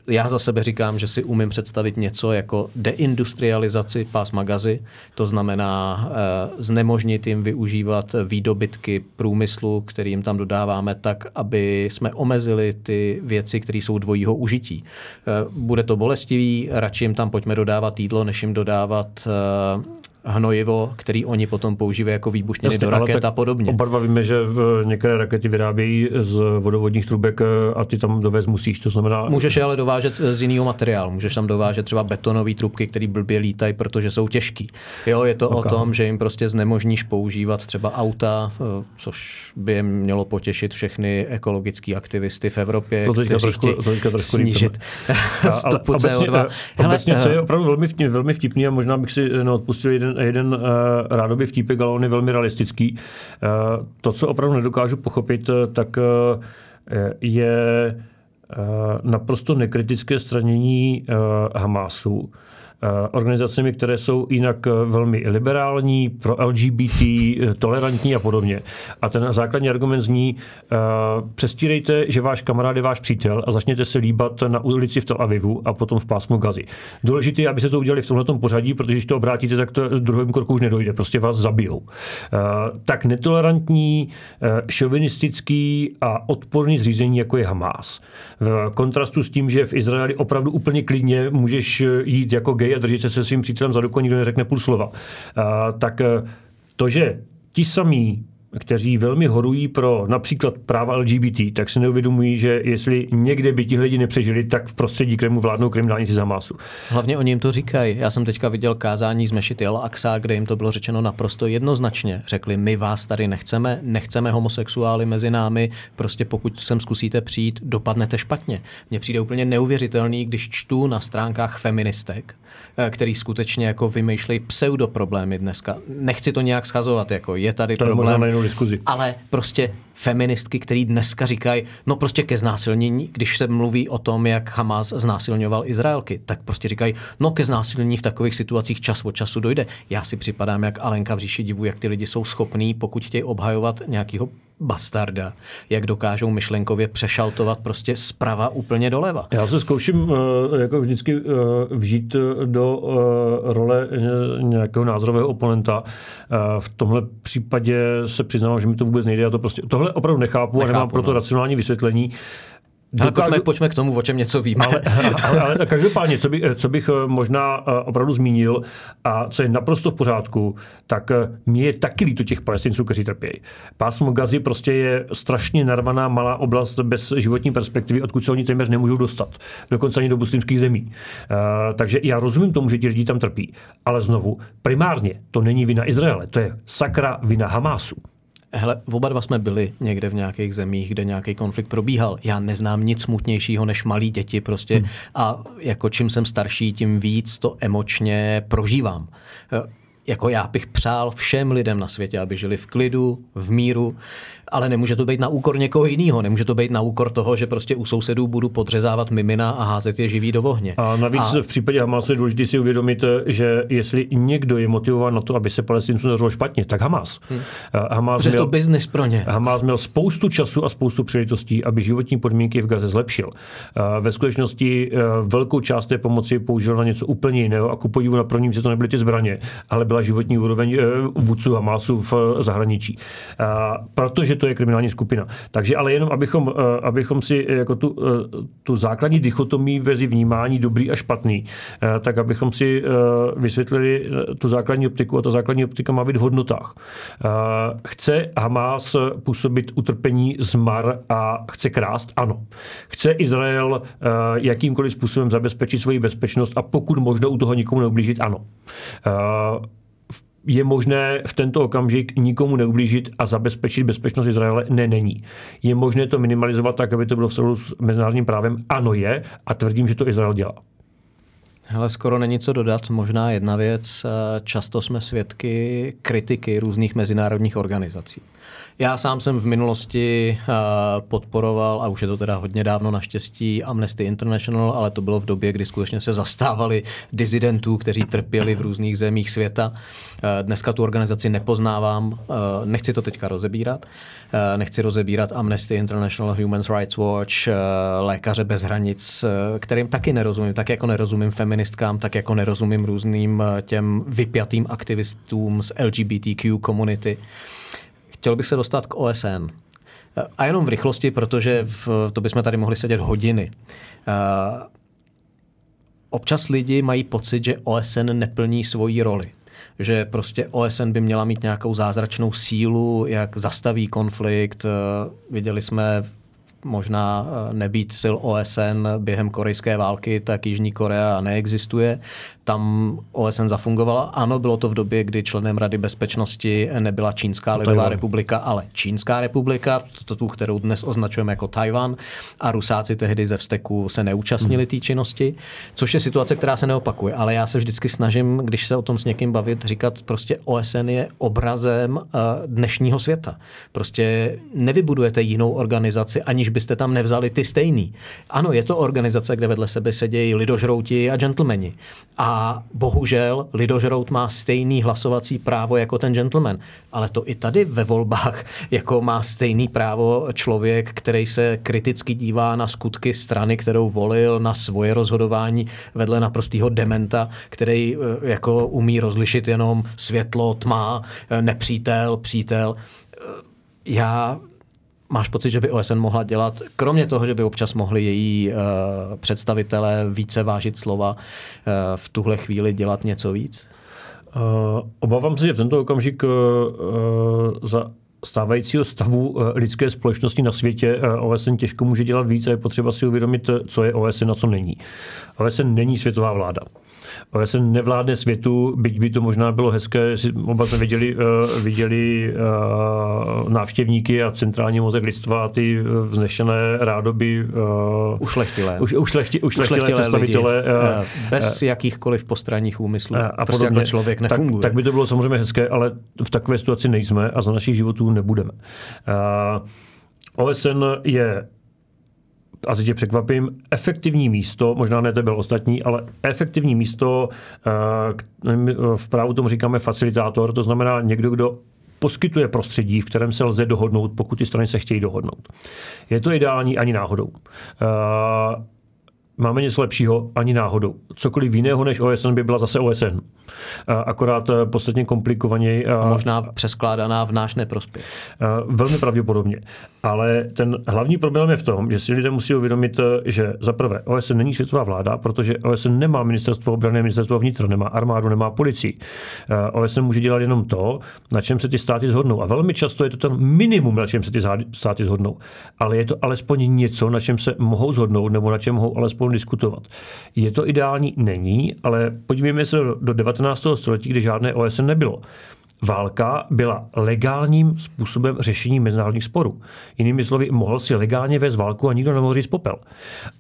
já za sebe říkám, že si umím představit něco jako deindustrializaci pásma gazy, to znamená eh, znemožnit jim využívat výdobytky průmyslu, kterým tam dodáváme, tak, aby jsme omezili ty věci, které jsou dvojího užití. Eh, bude to bolestivý, radši jim tam pojďme dodávat jídlo, než jim dodávat eh, hnojivo, který oni potom používají jako výbušniny Jasně, do raket a podobně. Oba dva víme, že některé rakety vyrábějí z vodovodních trubek eh, a ty tam dovést musíš. To znamená... Můžeš je ale dovážet z jiného materiálu. Můžeš tam dovážet třeba betonové trubky, které blbě lítají, protože jsou těžký. Jo, je to okay. o tom, že jim prostě znemožníš používat třeba auta, eh, což by je mělo potěšit všechny ekologické aktivisty v Evropě, to kteří trošku, chtějí to snížit stopu CO2. Hele, obecně, co je opravdu velmi, vtipný, velmi vtipný a možná bych si neodpustil jeden jeden uh, rádoby vtípek, ale je velmi realistický. Uh, to, co opravdu nedokážu pochopit, eh, tak uh, je naprosto nekritické stranění Hamásu organizacemi, které jsou jinak eh, velmi liberální, pro LGBT, eh, tolerantní a podobně. A ten základní argument zní, přestírejte, že váš kamarád je váš přítel a začněte se líbat na ulici v Tel Avivu a potom v pásmu Gazy. Důležité je, aby se to udělali v tomto pořadí, protože když to obrátíte, tak to v druhém kroku už nedojde, prostě vás zabijou. Tak netolerantní, šovinistický a odporný zřízení, jako je Hamas. V kontrastu s tím, že v Izraeli opravdu úplně klidně můžeš jít jako gay a držet se svým přítelem za ruku, nikdo neřekne půl slova. Tak eh, to, že ti samí kteří velmi horují pro například práva LGBT, tak si neuvědomují, že jestli někde by ti lidi nepřežili, tak v prostředí Kremu vládnou kriminálníci za másu. Hlavně oni jim to říkají. Já jsem teďka viděl kázání z Mešity Al Aqsa, kde jim to bylo řečeno naprosto jednoznačně. Řekli, my vás tady nechceme, nechceme homosexuály mezi námi, prostě pokud sem zkusíte přijít, dopadnete špatně. Mně přijde úplně neuvěřitelný, když čtu na stránkách feministek, který skutečně jako vymýšlejí pseudoproblémy dneska. Nechci to nějak schazovat, jako je tady to problém, na diskuzi. ale prostě feministky, který dneska říkají, no prostě ke znásilnění, když se mluví o tom, jak Hamas znásilňoval Izraelky, tak prostě říkají, no ke znásilnění v takových situacích čas od času dojde. Já si připadám jak Alenka v říši divu, jak ty lidi jsou schopní, pokud chtějí obhajovat nějakého bastarda, jak dokážou myšlenkově přešaltovat prostě zprava úplně doleva. Já se zkouším eh, jako vždycky eh, vžít do eh, role nějakého názorového oponenta. V tomhle případě se přiznám, že mi to vůbec nejde. Já to prostě, tohle opravdu nechápu, nechápu a nemám no. proto racionální vysvětlení. Ale dokážu... pojďme, pojďme k tomu, o čem něco víme. Ale, ale, ale každopádně, co, by, co bych eh, možná eh, opravdu zmínil a co je naprosto v pořádku, tak eh, mě je taky líto těch palestinců, kteří trpějí. Pásmo Gazy prostě je strašně narvaná malá oblast bez životní perspektivy, odkud se oni téměř nemůžou dostat. Dokonce ani do muslimských zemí. Uh, takže já rozumím tomu, že ti lidi tam trpí. Ale znovu, primárně to není vina Izraele, to je sakra vina Hamásu. Hele, oba dva jsme byli někde v nějakých zemích, kde nějaký konflikt probíhal. Já neznám nic smutnějšího než malí děti prostě hmm. a jako čím jsem starší, tím víc to emočně prožívám jako já bych přál všem lidem na světě, aby žili v klidu, v míru, ale nemůže to být na úkor někoho jiného. Nemůže to být na úkor toho, že prostě u sousedů budu podřezávat mimina a házet je živý do ohně. A navíc a... v případě Hamasu je důležité si uvědomit, že jestli někdo je motivován na to, aby se palestincům dařilo špatně, tak Hamas. Hmm. Hamas Protože měl, to biznis pro ně. Hamas měl spoustu času a spoustu příležitostí, aby životní podmínky v Gaze zlepšil. Ve skutečnosti e, velkou část té pomoci použil na něco úplně jiného a ku podivu na prvním to nebyly ty zbraně, ale byla životní úroveň e, vůdců Hamasu v zahraničí. Protože to je kriminální skupina. Takže ale jenom, abychom, e, abychom si jako tu, tu základní dichotomii mezi vnímání dobrý a špatný, tak abychom si vysvětlili tu základní optiku a ta základní optika má být v hodnotách. Chce Hamas působit utrpení, zmar a chce krást? Ano. Chce Izrael jakýmkoliv způsobem zabezpečit svoji bezpečnost a pokud možno u toho nikomu neublížit? Ano je možné v tento okamžik nikomu neublížit a zabezpečit bezpečnost Izraele? Ne, není. Je možné to minimalizovat tak, aby to bylo v souladu s mezinárodním právem? Ano, je. A tvrdím, že to Izrael dělá. Hele, skoro není co dodat. Možná jedna věc. Často jsme svědky kritiky různých mezinárodních organizací. Já sám jsem v minulosti eh, podporoval, a už je to teda hodně dávno naštěstí, Amnesty International, ale to bylo v době, kdy skutečně se zastávali dizidentů, kteří trpěli v různých zemích světa. Eh, dneska tu organizaci nepoznávám, eh, nechci to teďka rozebírat. Nechci rozebírat Amnesty International, Human Rights Watch, Lékaře bez hranic, kterým taky nerozumím, tak jako nerozumím feministkám, tak jako nerozumím různým těm vypjatým aktivistům z LGBTQ komunity chtěl bych se dostat k OSN. A jenom v rychlosti, protože v, to bychom tady mohli sedět hodiny. Občas lidi mají pocit, že OSN neplní svoji roli že prostě OSN by měla mít nějakou zázračnou sílu, jak zastaví konflikt. Viděli jsme možná nebýt sil OSN během korejské války, tak Jižní Korea neexistuje tam OSN zafungovala. Ano, bylo to v době, kdy členem Rady bezpečnosti nebyla Čínská lidová republika, ale Čínská republika, to tu, kterou dnes označujeme jako Tajvan, a Rusáci tehdy ze vzteku se neúčastnili hmm. té činnosti, což je situace, která se neopakuje. Ale já se vždycky snažím, když se o tom s někým bavit, říkat prostě OSN je obrazem eh, dnešního světa. Prostě nevybudujete jinou organizaci, aniž byste tam nevzali ty stejný. Ano, je to organizace, kde vedle sebe sedějí lidožrouti a gentlemani. A a bohužel lidožrout má stejný hlasovací právo jako ten gentleman. Ale to i tady ve volbách jako má stejný právo člověk, který se kriticky dívá na skutky strany, kterou volil, na svoje rozhodování vedle naprostého dementa, který eh, jako umí rozlišit jenom světlo, tma, eh, nepřítel, přítel. Eh, já Máš pocit, že by OSN mohla dělat, kromě toho, že by občas mohli její uh, představitelé více vážit slova, uh, v tuhle chvíli dělat něco víc? Uh, obávám se, že v tento okamžik uh, za stávajícího stavu lidské společnosti na světě OSN těžko může dělat víc a je potřeba si uvědomit, co je OSN a co není. OSN není světová vláda. OSN nevládne světu, byť by to možná bylo hezké, si oba jsme viděli, uh, viděli uh, návštěvníky a centrální mozek lidstva a ty eh, vznešené rádoby. Uh, ušlechtilé. Už, ušlechti, ušlechtilé, ušlechtilé představitele. Uh, bez uh, jakýchkoliv postranních úmyslů. A prostě podobně. jako člověk nefunguje. Tak, tak by to bylo samozřejmě hezké, ale v takové situaci nejsme a za našich životů nebudeme. Uh, OSN je a teď tě překvapím, efektivní místo, možná ne to byl ostatní, ale efektivní místo, eh, v právu tomu říkáme facilitátor, to znamená někdo, kdo poskytuje prostředí, v kterém se lze dohodnout, pokud ty strany se chtějí dohodnout. Je to ideální ani náhodou. Máme něco lepšího ani náhodou. Cokoliv jiného než OSN by byla zase OSN. Akorát eh, podstatně komplikovaněji. A možná přeskládaná v náš neprospěch. Velmi pravděpodobně. Ale ten hlavní problém je v tom, že si lidé musí uvědomit, eh, že za prvé OSN není světová vláda, protože OSN nemá ministerstvo obrany, ministerstvo vnitra, nemá armádu, nemá policii. Eh, OSN může dělat jenom to, na čem se ty státy zhodnou. A velmi často je to ten minimum, na čem se ty státy zhodnou. Ale je to alespoň něco, na čem se mohou zhodnout nebo na čem mohou alespoň diskutovat. Je to ideální? Není, ale podívejme se do 19. století, kdy žádné OSN nebylo válka byla legálním způsobem řešení mezinárodních sporů. Jinými slovy, mohl si legálně vést válku a nikdo nemohl říct popel.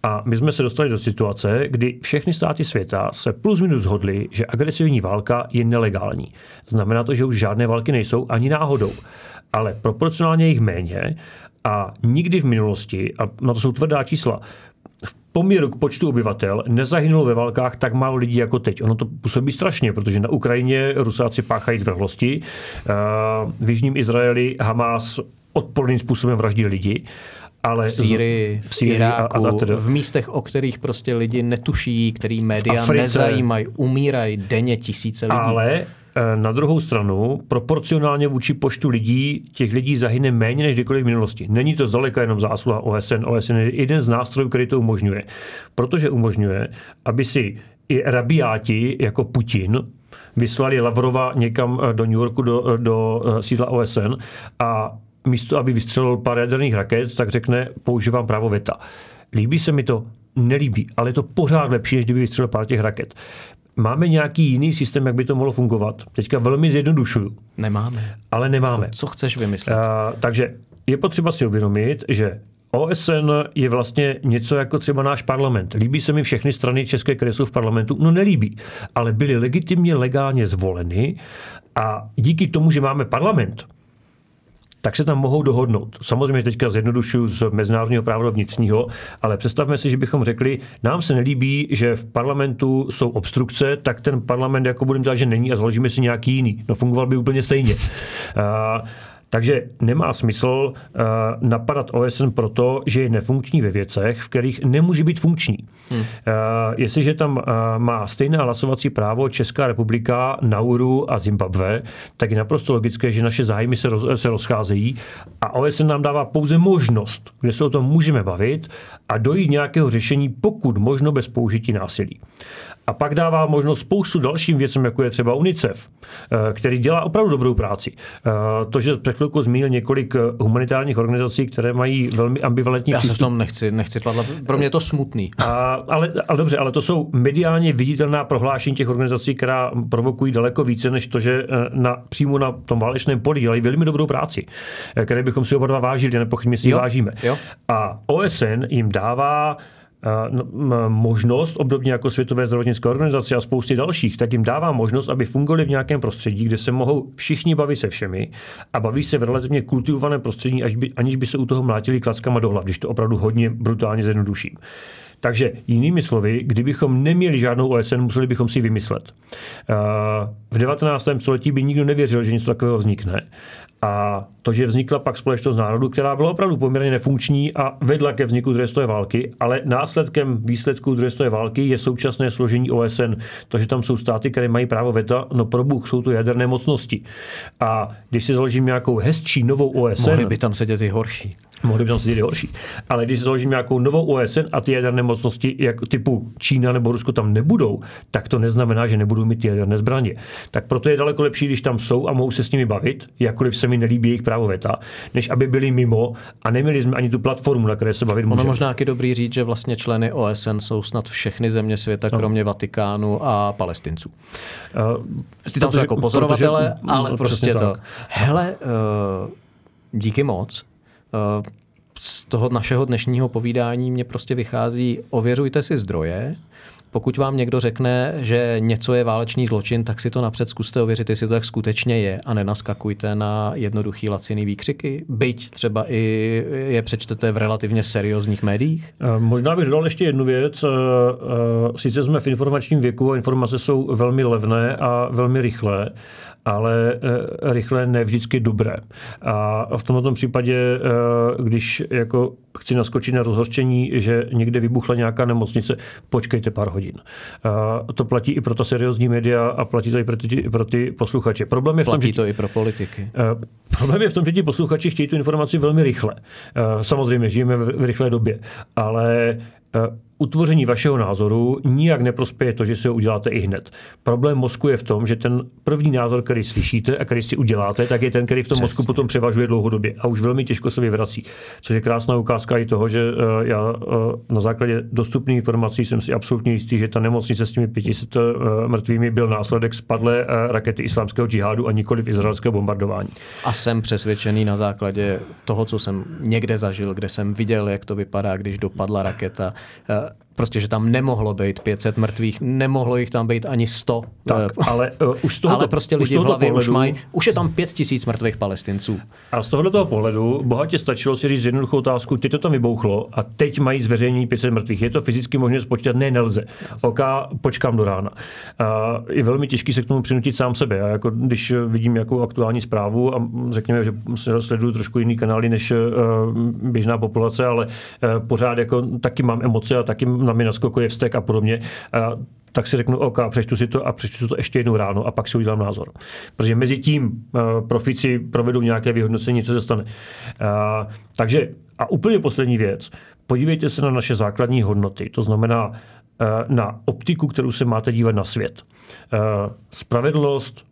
A my jsme se dostali do situace, kdy všechny státy světa se plus minus zhodly, že agresivní válka je nelegální. Znamená to, že už žádné války nejsou ani náhodou. Ale proporcionálně jich méně a nikdy v minulosti, a na to jsou tvrdá čísla, v poměru k počtu obyvatel nezahynulo ve válkách tak málo lidí jako teď. Ono to působí strašně, protože na Ukrajině Rusáci páchají zvrhlosti, eh, v Jižním Izraeli Hamas odporným způsobem vraždí lidi. Ale v Sýrii, v, Sýrii Iráku, a, a teda. v místech, o kterých prostě lidi netuší, který média Africe, nezajímají, umírají denně tisíce lidí. Ale na druhou stranu, proporcionálně vůči počtu lidí, těch lidí zahyne méně než kdykoliv v minulosti. Není to zdaleka jenom zásluha OSN. OSN je jeden z nástrojů, který to umožňuje. Protože umožňuje, aby si i rabiáti jako Putin vyslali Lavrova někam eh, do New Yorku, do, eh, do sídla OSN a místo, aby vystřelil pár jaderných raket, tak řekne, používám právo VETA. Líbí se mi to? Nelíbí, ale je to pořád lepší, než kdyby vystřelil pár těch raket. Máme nějaký jiný systém, jak by to mohlo fungovat? Teďka velmi zjednodušuju. Nemáme. Ale nemáme. Co chceš vymyslet? Uh, takže je potřeba si uvědomit, že OSN je vlastně něco jako třeba náš parlament. Líbí se mi všechny strany České, jsou v parlamentu? No nelíbí. Ale byly legitimně legálně zvoleny a díky tomu, že máme parlament, tak se tam mohou dohodnout. Samozřejmě teďka zjednodušuju z mezinárodního práva vnitřního, ale představme si, že bychom řekli, nám se nelíbí, že v parlamentu jsou obstrukce, tak ten parlament jako budeme dělat, že není a založíme si nějaký jiný. No fungoval by úplně stejně. Uh, takže nemá smysl uh, napadat OSN proto, že je nefunkční ve věcech, v kterých nemůže být funkční. Hmm. Uh, jestliže tam uh, má stejné hlasovací právo Česká republika, Nauru a Zimbabwe, tak je naprosto logické, že naše zájmy se, roz, se rozcházejí a OSN nám dává pouze možnost, kde se o tom můžeme bavit a dojít nějakého řešení, pokud možno bez použití násilí. A pak dává možnost spoustu dalším věcem, jako je třeba UNICEF, eh, který dělá opravdu dobrou práci. Eh, to, že před chvilkou zmínil několik eh, humanitárních organizací, které mají velmi ambivalentní Já přístup. se v tom nechci, nechci padla. Pro mě je to smutný. A, ale, ale dobře, ale to jsou mediálně viditelná prohlášení těch organizací, která provokují daleko více, než to, že na, přímo na tom válečném poli dělají velmi dobrou práci, které bychom si oba dva vážili, nepochybně si ji vážíme. Jo. A OSN jim dává možnost, obdobně jako Světové zdravotnické organizace a spousty dalších, tak jim dává možnost, aby fungovali v nějakém prostředí, kde se mohou všichni bavit se všemi a baví se v relativně kultivovaném prostředí, až by, aniž by se u toho mlátili klackama do hlav, když to opravdu hodně brutálně zjednoduším. Takže jinými slovy, kdybychom neměli žádnou OSN, museli bychom si ji vymyslet. V 19. století by nikdo nevěřil, že něco takového vznikne. A to, že vznikla pak společnost národů, která byla opravdu poměrně nefunkční a vedla ke vzniku druhé světové války, ale následkem výsledku druhé světové války je současné složení OSN. To, že tam jsou státy, které mají právo veta, no pro Bůh, jsou to jaderné mocnosti. A když si založím nějakou hezčí novou OSN. Mohli by tam sedět i horší. Mohli by tam sedět i horší. Ale když si založím nějakou novou OSN a ty jaderné mocnosti, jak typu Čína nebo Rusko tam nebudou, tak to neznamená, že nebudou mít jaderné zbraně. Tak proto je daleko lepší, když tam jsou a mohou se s nimi bavit, jakkoliv se mi nelíbí jejich právo veta, než aby byli mimo a neměli jsme ani tu platformu, na které se bavit můžeme. Ono možná taky dobrý říct, že vlastně členy OSN jsou snad všechny země světa, no. kromě Vatikánu a Palestinců. Uh, Ty tam jsou jako pozorovatele, protože, ale no, prostě to. Tak. Hele, uh, díky moc. Uh, z toho našeho dnešního povídání mě prostě vychází, ověřujte si zdroje, pokud vám někdo řekne, že něco je válečný zločin, tak si to napřed zkuste ověřit, jestli to tak skutečně je a nenaskakujte na jednoduchý laciný výkřiky. Byť třeba i je přečtete v relativně seriózních médiích? Eh, možná bych dodal ještě jednu věc. Eh, eh, sice jsme v informačním věku a informace jsou velmi levné a velmi rychlé, ale eh, rychle ne vždycky dobré. A v tomto případě, eh, když jako chci naskočit na rozhorčení, že někde vybuchla nějaká nemocnice, počkejte pár hodin. A to platí i pro ta seriózní média a platí to i pro ty, pro ty posluchače. Problém je v tom, platí že, to i pro politiky. Eh, problém je v tom, že ti posluchači chtějí tu informaci velmi rychle. Samozřejmě žijeme v rychlé době, ale utvoření vašeho názoru nijak neprospěje to, že si ho uděláte i hned. Problém mozku je v tom, že ten první názor, který slyšíte a který si uděláte, tak je ten, který v tom Přesně. mozku potom převažuje dlouhodobě a už velmi těžko se vyvrací. Což je krásná ukázka i toho, že eh, já eh, na základě dostupných informací jsem si absolutně jistý, že ta nemocnice s těmi 500 eh, mrtvými byl následek spadlé rakety islámského džihádu a nikoli v izraelského bombardování. A jsem přesvědčený na základě toho, co jsem někde zažil, kde jsem viděl, jak to vypadá, když dopadla raketa uh, prostě, že tam nemohlo být 500 mrtvých, nemohlo jich tam být ani 100. Tak, ale uh, už z tohoto, ale prostě lidi v hlavě pohledu, už mají, už je tam 5000 mrtvých palestinců. A z tohoto pohledu bohatě stačilo si říct jednoduchou otázku, teď to tam vybouchlo a teď mají zveřejnění 500 mrtvých. Je to fyzicky možné spočítat? Ne, nelze. OK, počkám do rána. A je velmi těžký se k tomu přinutit sám sebe. A jako když vidím nějakou aktuální zprávu a řekněme, že sleduju trošku jiný kanály než uh, běžná populace, ale uh, pořád jako taky mám emoce a taky na mě naskokuje vztek a podobně, a tak si řeknu, OK, přečtu si to a přečtu to ještě jednou ráno a pak si udělám názor. Protože mezi tím uh, profici provedou nějaké vyhodnocení, co se stane. Uh, takže a úplně poslední věc. Podívejte se na naše základní hodnoty. To znamená uh, na optiku, kterou se máte dívat na svět. Uh, spravedlnost,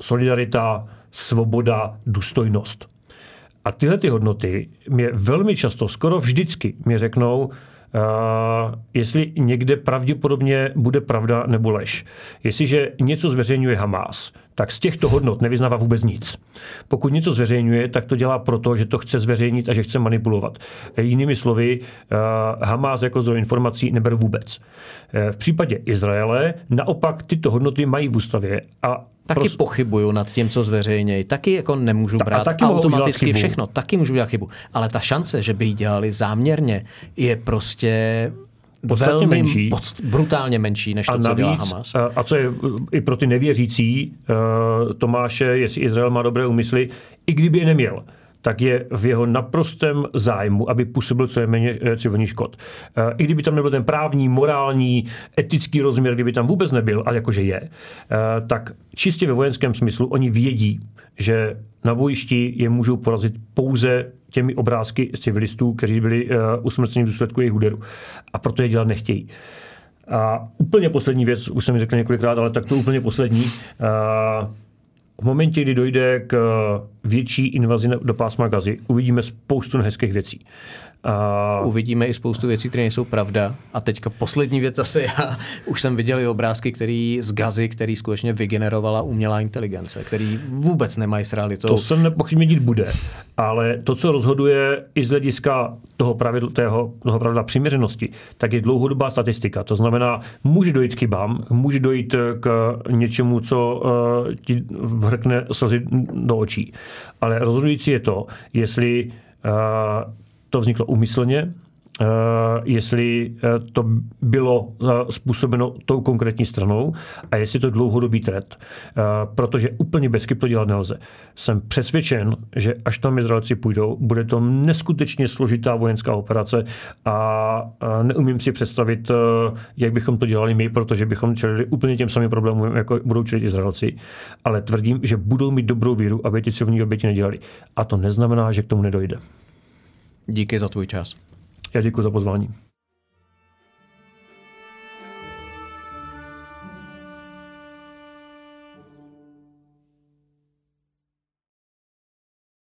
solidarita, svoboda, důstojnost. A tyhle ty hodnoty mě velmi často, skoro vždycky, mě řeknou, jestli někde pravděpodobně bude pravda nebo lež. Jestliže něco zveřejňuje Hamás, tak z těchto hodnot nevyznává vůbec nic. Pokud něco zveřejňuje, tak to dělá proto, že to chce zveřejnit a že chce manipulovat. Jinými slovy, Hamás jako zdroj informací neberu vůbec. V případě Izraele naopak tyto hodnoty mají v ústavě a Taky Pros... pochybuju nad tím, co zveřejnějí. Taky jako nemůžu brát Ta, taky automaticky všechno. Taky můžu dělat chybu. Ale ta šance, že by ji dělali záměrně, je prostě velmi menší. Podst- brutálně menší, než to, a co navíc, dělá Hamas. A, a co je i pro ty nevěřící uh, Tomáše, jestli Izrael má dobré úmysly, i kdyby je neměl, tak je v jeho naprostém zájmu, aby působil co je méně eh, civilní škod. I kdyby tam nebyl ten právní, morální, etický rozměr, kdyby tam vůbec nebyl, a jakože je, tak čistě ve vojenském smyslu oni vědí, že na bojišti je můžou porazit pouze těmi obrázky civilistů, kteří byli usmrceni v důsledku jejich úderu. A proto je dělat nechtějí. A úplně poslední věc, už jsem mi řekl několikrát, ale tak to úplně poslední. V momentě, kdy dojde k větší invazi do pásma gazy, uvidíme spoustu nehezkých věcí. A... Uvidíme i spoustu věcí, které nejsou pravda. A teďka poslední věc zase já už jsem viděl i obrázky, který z gazy, který skutečně vygenerovala umělá inteligence, který vůbec nemají s realitou. To se nepochybně dít bude, ale to, co rozhoduje i z hlediska toho pravidla, toho, toho pravidla přiměřenosti, tak je dlouhodobá statistika. To znamená, může dojít k chybám, může dojít k něčemu, co uh, ti vrkne slzy do očí. Ale rozhodující je to, jestli uh, to vzniklo umyslně, eh, jestli eh, to bylo eh, způsobeno tou konkrétní stranou a jestli to dlouhodobý trend. Protože úplně bez to dělat nelze. Jsem přesvědčen, že až tam Izraelci půjdou, bude to neskutečně složitá vojenská operace a neumím si představit, jak bychom to dělali my, protože bychom čelili úplně těm samým problémům, jako budou čelit Izraelci. Ale tvrdím, že budou mít dobrou víru, aby ty civilní oběti nedělali. A to neznamená, že k tomu nedojde. Díky za tvůj čas. Já děkuji za pozvání.